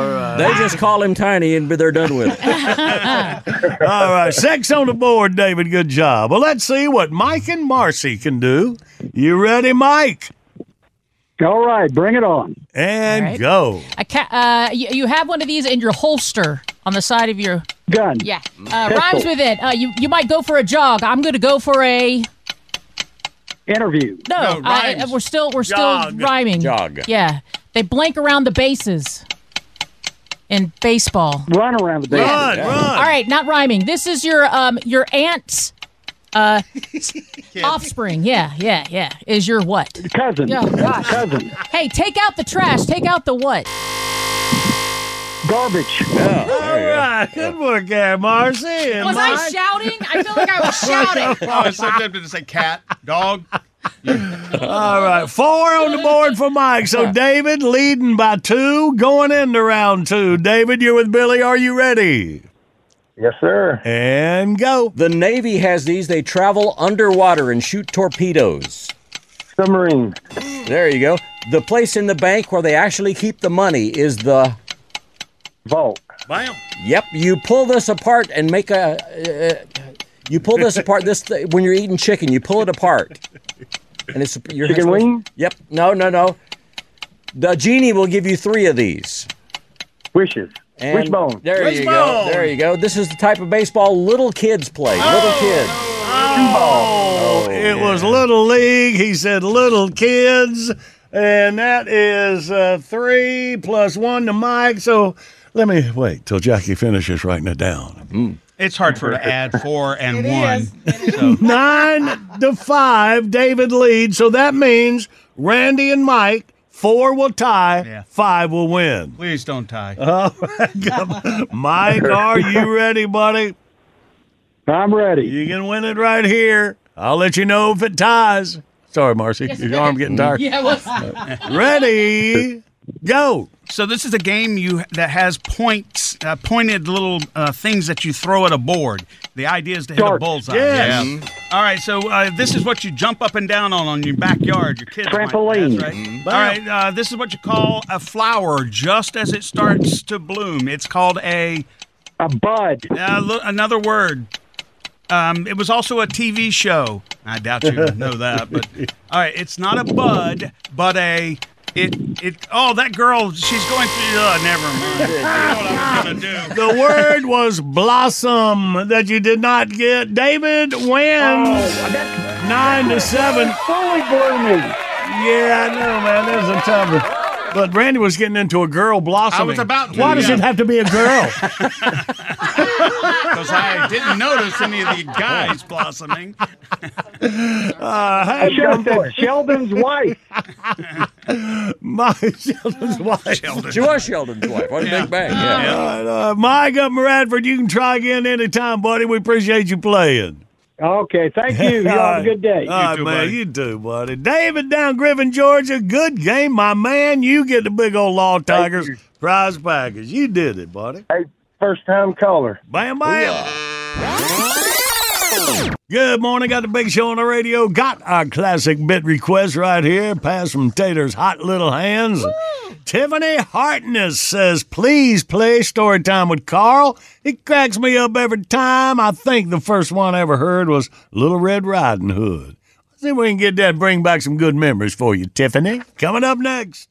Speaker 2: right.
Speaker 5: They just call him tiny and they're done with it.
Speaker 2: All right, Sex on the board, David. Good job. Well, let's see what Mike and Marcy can do. You ready, Mike?
Speaker 34: All right, bring it on.
Speaker 2: And
Speaker 41: All right.
Speaker 2: go.
Speaker 41: A ca- uh, you, you have one of these in your holster on the side of your
Speaker 34: gun.
Speaker 41: Yeah, uh, rhymes with it. Uh, you you might go for a jog. I'm going to go for a
Speaker 34: interview.
Speaker 41: No,
Speaker 34: No,
Speaker 41: I-
Speaker 34: rhymes.
Speaker 41: we're still we're
Speaker 34: Jog.
Speaker 41: still rhyming.
Speaker 34: Jog.
Speaker 41: Yeah, they blank around the bases in baseball.
Speaker 34: Run around the bases. Run, run.
Speaker 41: All right, not rhyming. This is your um your aunt's uh offspring. Yeah, yeah, yeah. Is your what?
Speaker 34: Cousin.
Speaker 41: Yeah.
Speaker 34: Cousin.
Speaker 41: Hey, take out the trash. Take out the what?
Speaker 34: Garbage.
Speaker 2: All right, good work there, Marcy. And
Speaker 41: Was I shouting? I feel like I was shouting.
Speaker 6: I it's so tempted to say cat, dog.
Speaker 2: All right, four on the board for Mike. So David leading by two, going into round two. David, you're with Billy. Are you ready?
Speaker 34: Yes, sir.
Speaker 2: And go.
Speaker 5: The Navy has these. They travel underwater and shoot torpedoes.
Speaker 34: Submarine.
Speaker 5: There you go. The place in the bank where they actually keep the money is the
Speaker 34: vault.
Speaker 2: Bam.
Speaker 5: Yep. You pull this apart and make a. Uh, you pull this apart. This th- when you're eating chicken, you pull it apart, and it's your
Speaker 34: Chicken wing?
Speaker 5: Yep. No, no, no. The genie will give you three of these.
Speaker 34: Wishes.
Speaker 5: And
Speaker 34: Wishbone.
Speaker 5: There you go. There you go. This is the type of baseball little kids play. Little kids.
Speaker 2: Oh, it was Little League. He said Little Kids. And that is uh, three plus one to Mike. So let me wait till Jackie finishes writing it down. Mm.
Speaker 6: It's hard for her to add four and one.
Speaker 2: Nine to five, David leads. So that means Randy and Mike, four will tie, five will win.
Speaker 6: Please don't tie.
Speaker 2: All right, Mike, are you ready, buddy?
Speaker 34: I'm ready.
Speaker 2: You can win it right here. I'll let you know if it ties. Sorry, Marcy. Your arm getting tired.
Speaker 41: Yeah, what's
Speaker 2: Ready? Go.
Speaker 6: So this is a game you that has points, uh, pointed little uh, things that you throw at a board. The idea is to hit a bullseye.
Speaker 34: Yes.
Speaker 6: Yeah. All right. So uh, this is what you jump up and down on on your backyard. Your kids.
Speaker 34: Trampoline.
Speaker 6: right. All right. Uh, this is what you call a flower just as it starts to bloom. It's called a
Speaker 34: a bud.
Speaker 6: Uh, lo- another word. Um, it was also a TV show. I doubt you know that, but all right, it's not a bud, but a it it. Oh, that girl, she's going through. Uh, never mind. You know what I was gonna do.
Speaker 2: The word was blossom that you did not get. David wins nine to seven.
Speaker 34: Fully blew me.
Speaker 2: Yeah, I know, man. That's a tough one. But Randy was getting into a girl blossoming.
Speaker 6: I was about to,
Speaker 2: Why does
Speaker 6: yeah.
Speaker 2: it have to be a girl?
Speaker 6: Because I didn't notice any of the guys blossoming.
Speaker 2: Uh,
Speaker 34: I should have Sheldon's wife.
Speaker 2: My Sheldon's wife.
Speaker 6: Sheldon.
Speaker 44: She was Sheldon's wife. What a big bang. Yeah.
Speaker 2: All right, uh, Mike up in Radford, you can try again anytime, buddy. We appreciate you playing.
Speaker 34: Okay, thank you. You have a good day.
Speaker 2: You All right, man. You too, buddy. David down Griffin, Georgia. Good game, my man. You get the big old Law Tigers prize package. You did it, buddy.
Speaker 34: Hey, first time caller.
Speaker 2: Bam, bam. Good morning. Got the big show on the radio. Got our classic bit request right here. Pass from Tater's hot little hands. Tiffany Hartness says, please play story time with Carl. It cracks me up every time. I think the first one I ever heard was Little Red Riding Hood. Let's see if we can get that bring back some good memories for you, Tiffany. Coming up next.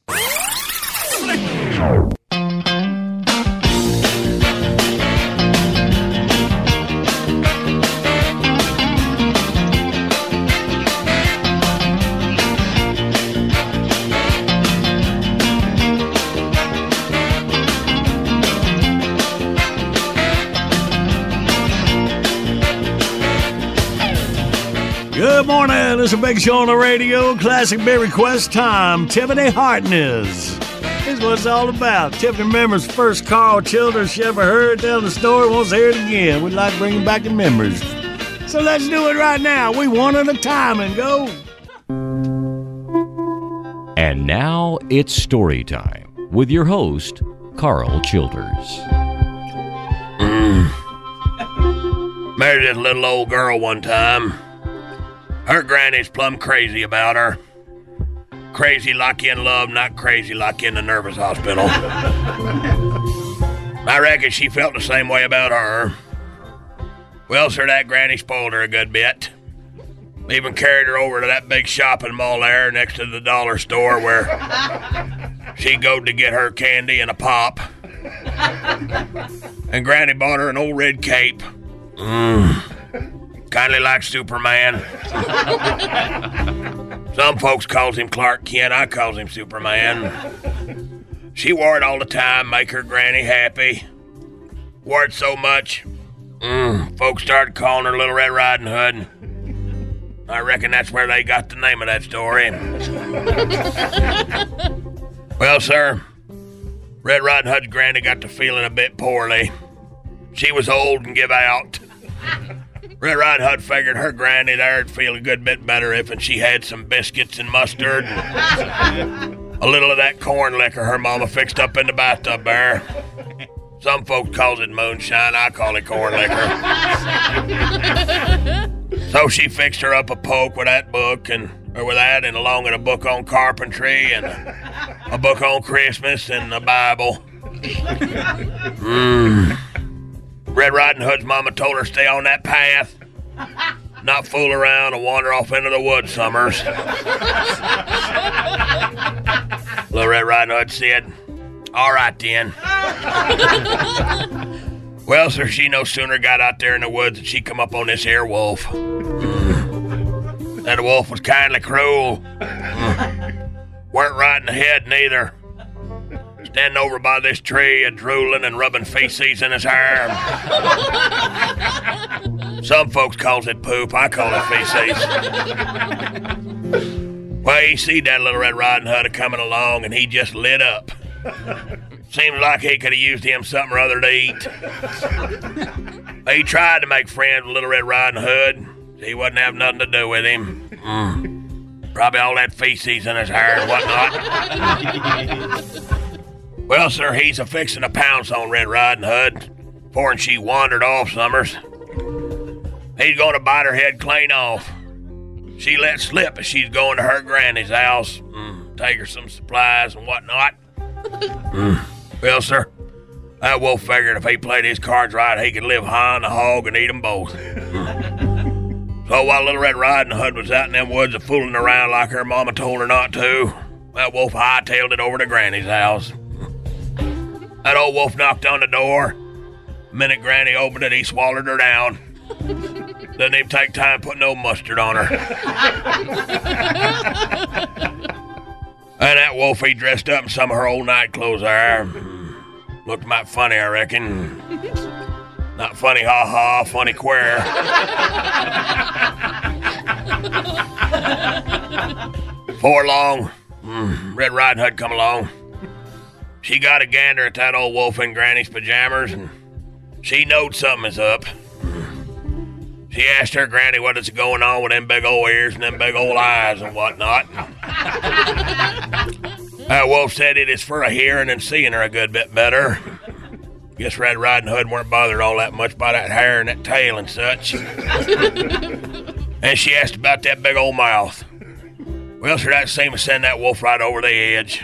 Speaker 2: Good morning. It's a big show on the radio. Classic bit request time. Tiffany Hartness. This is what it's all about. Tiffany remembers first Carl Childers she ever heard tell the story. Wants to hear it again. We'd like bringing back the memories. So let's do it right now. We one at a time and go.
Speaker 5: And now it's story time with your host, Carl Childers. Mm.
Speaker 28: Married this little old girl one time. Her granny's plumb crazy about her. Crazy like you in love, not crazy like you in the nervous hospital. I reckon she felt the same way about her. Well, sir, that granny spoiled her a good bit. Even carried her over to that big shopping mall there next to the dollar store where she go to get her candy and a pop. And Granny bought her an old red cape. Mm. Mmm. Kindly like Superman. Some folks calls him Clark Kent. I calls him Superman. She wore it all the time, make her granny happy. Wore it so much, mm, folks started calling her Little Red Riding Hood. I reckon that's where they got the name of that story. well, sir, Red Riding Hood's granny got to feeling a bit poorly. She was old and give out. Red Riding Hood figured her granny there'd feel a good bit better if and she had some biscuits and mustard. a little of that corn liquor her mama fixed up in the bathtub there. Some folks calls it moonshine, I call it corn liquor. so she fixed her up a poke with that book and or with that and along with a book on carpentry and a book on Christmas and the Bible. Mm. Red Riding Hood's mama told her stay on that path, not fool around and wander off into the woods summers. Little Red Riding Hood said, All right then. Well, sir, she no sooner got out there in the woods than she come up on this here wolf. That wolf was kindly cruel. Weren't right in the head neither. Standing over by this tree, a drooling and rubbing feces in his hair. Some folks calls it poop. I call it feces. Well, he see that little Red Riding Hood coming along, and he just lit up. Seems like he could have used him something or other to eat. he tried to make friends with Little Red Riding Hood. He wouldn't have nothing to do with him. Mm. Probably all that feces in his hair and whatnot. Well, sir, he's a fixing to pounce on Red Riding Hood, before she wandered off summers. He's gonna bite her head clean off. She let slip as she's going to her granny's house, mm, take her some supplies and whatnot. Mm. Well, sir, that wolf figured if he played his cards right, he could live high on the hog and eat 'em both. Mm. So while Little Red Riding Hood was out in them woods a fooling around like her mama told her not to, that wolf hightailed it over to Granny's house. That old wolf knocked on the door. The minute Granny opened it, he swallowed her down. Didn't even take time to put no mustard on her. and that wolf he dressed up in some of her old night clothes there. Looked might funny, I reckon. Not funny, ha ha, funny queer. Before long, mm, Red Riding Hood come along. She got a gander at that old wolf in Granny's pajamas, and she knowed something is up. She asked her granny what is going on with them big old ears and them big old eyes and whatnot. that wolf said it is for a hearing and seeing her a good bit better. Guess Red Riding Hood weren't bothered all that much by that hair and that tail and such. and she asked about that big old mouth. Well, sir, that seemed to send that wolf right over the edge.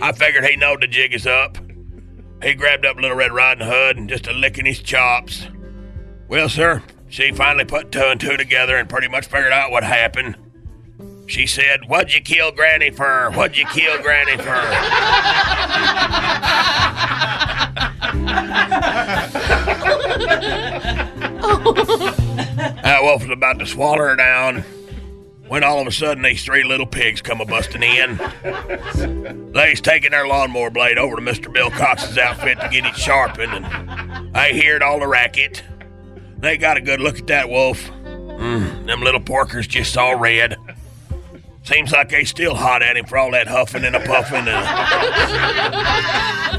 Speaker 28: I figured he knowed the jig is up. He grabbed up Little Red Riding Hood and just a licking his chops. Well, sir, she finally put two and two together and pretty much figured out what happened. She said, What'd you kill Granny for? What'd you kill Granny for? that wolf was about to swallow her down when all of a sudden these three little pigs come a busting in. They's taking their lawnmower blade over to Mr. Bill Cox's outfit to get it sharpened, and I heard all the racket. They got a good look at that wolf. Mm, them little porkers just all red. Seems like they still hot at him for all that huffing and a puffing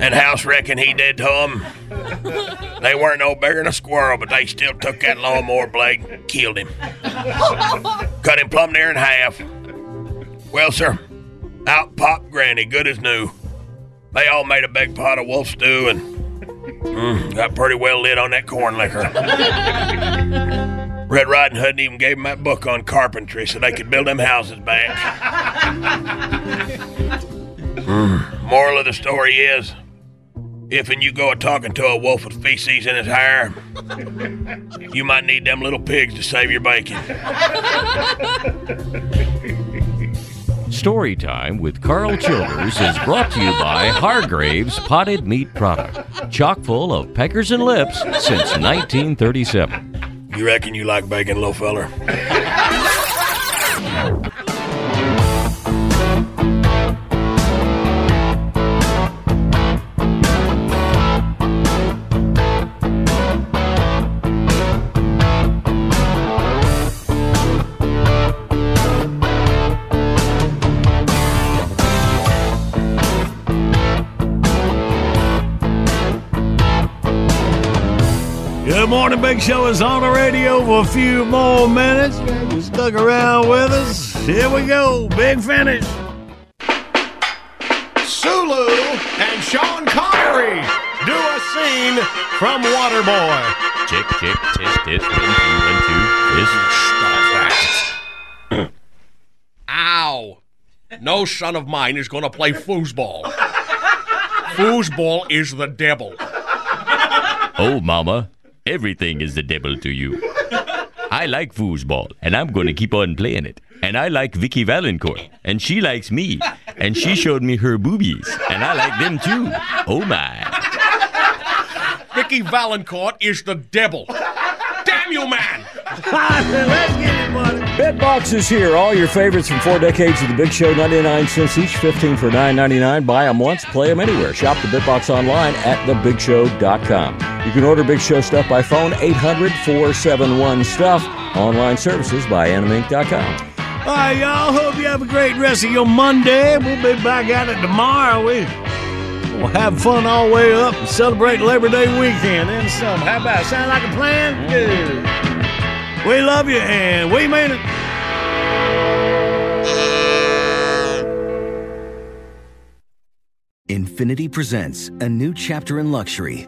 Speaker 28: and, house wrecking he did to them. They weren't no bigger than a squirrel, but they still took that lawnmower blade and killed him. Cut him plumb near in half. Well, sir, out popped Granny, good as new. They all made a big pot of wolf stew and mm, got pretty well lit on that corn liquor. Red Riding Hood even gave them that book on carpentry so they could build them houses back. Mm. Moral of the story is if and you go a talking to a wolf with feces in his hair, you might need them little pigs to save your bacon.
Speaker 22: Story Time with Carl Childers is brought to you by Hargrave's Potted Meat Product, chock full of peckers and lips since 1937.
Speaker 28: You reckon you like bacon, little feller?
Speaker 2: Morning, Big Show is on the radio for a few more minutes. You stuck around with us. Here we go, big finish.
Speaker 10: Sulu and Sean Connery do a scene from Waterboy.
Speaker 11: Check, check, test, test, one, two, one, two. Yes.
Speaker 45: Ow! No son of mine is going to play foosball. Foosball is the devil.
Speaker 11: Oh, Mama, everything is the devil to you. I like foosball, and I'm going to keep on playing it. And I like Vicky Valancourt, and she likes me, and she showed me her boobies, and I like them too. Oh my!
Speaker 45: Vicky Valancourt is the devil. Damn you, man!
Speaker 2: Let's get it, buddy.
Speaker 5: Bitbox is here. All your favorites from four decades of the Big Show, 99 cents each, 15 for 9.99. Buy them once, play them anywhere. Shop the Bitbox online at thebigshow.com. You can order Big Show stuff by phone, 800-471-STUFF. Online services by animink.com.
Speaker 2: All right, y'all. Hope you have a great rest of your Monday. We'll be back at it tomorrow. We will have fun all the way up and celebrate Labor Day weekend and some. How about it? Sound like a plan? Mm-hmm. Good. We love you and we mean it.
Speaker 1: Infiniti presents a new chapter in luxury,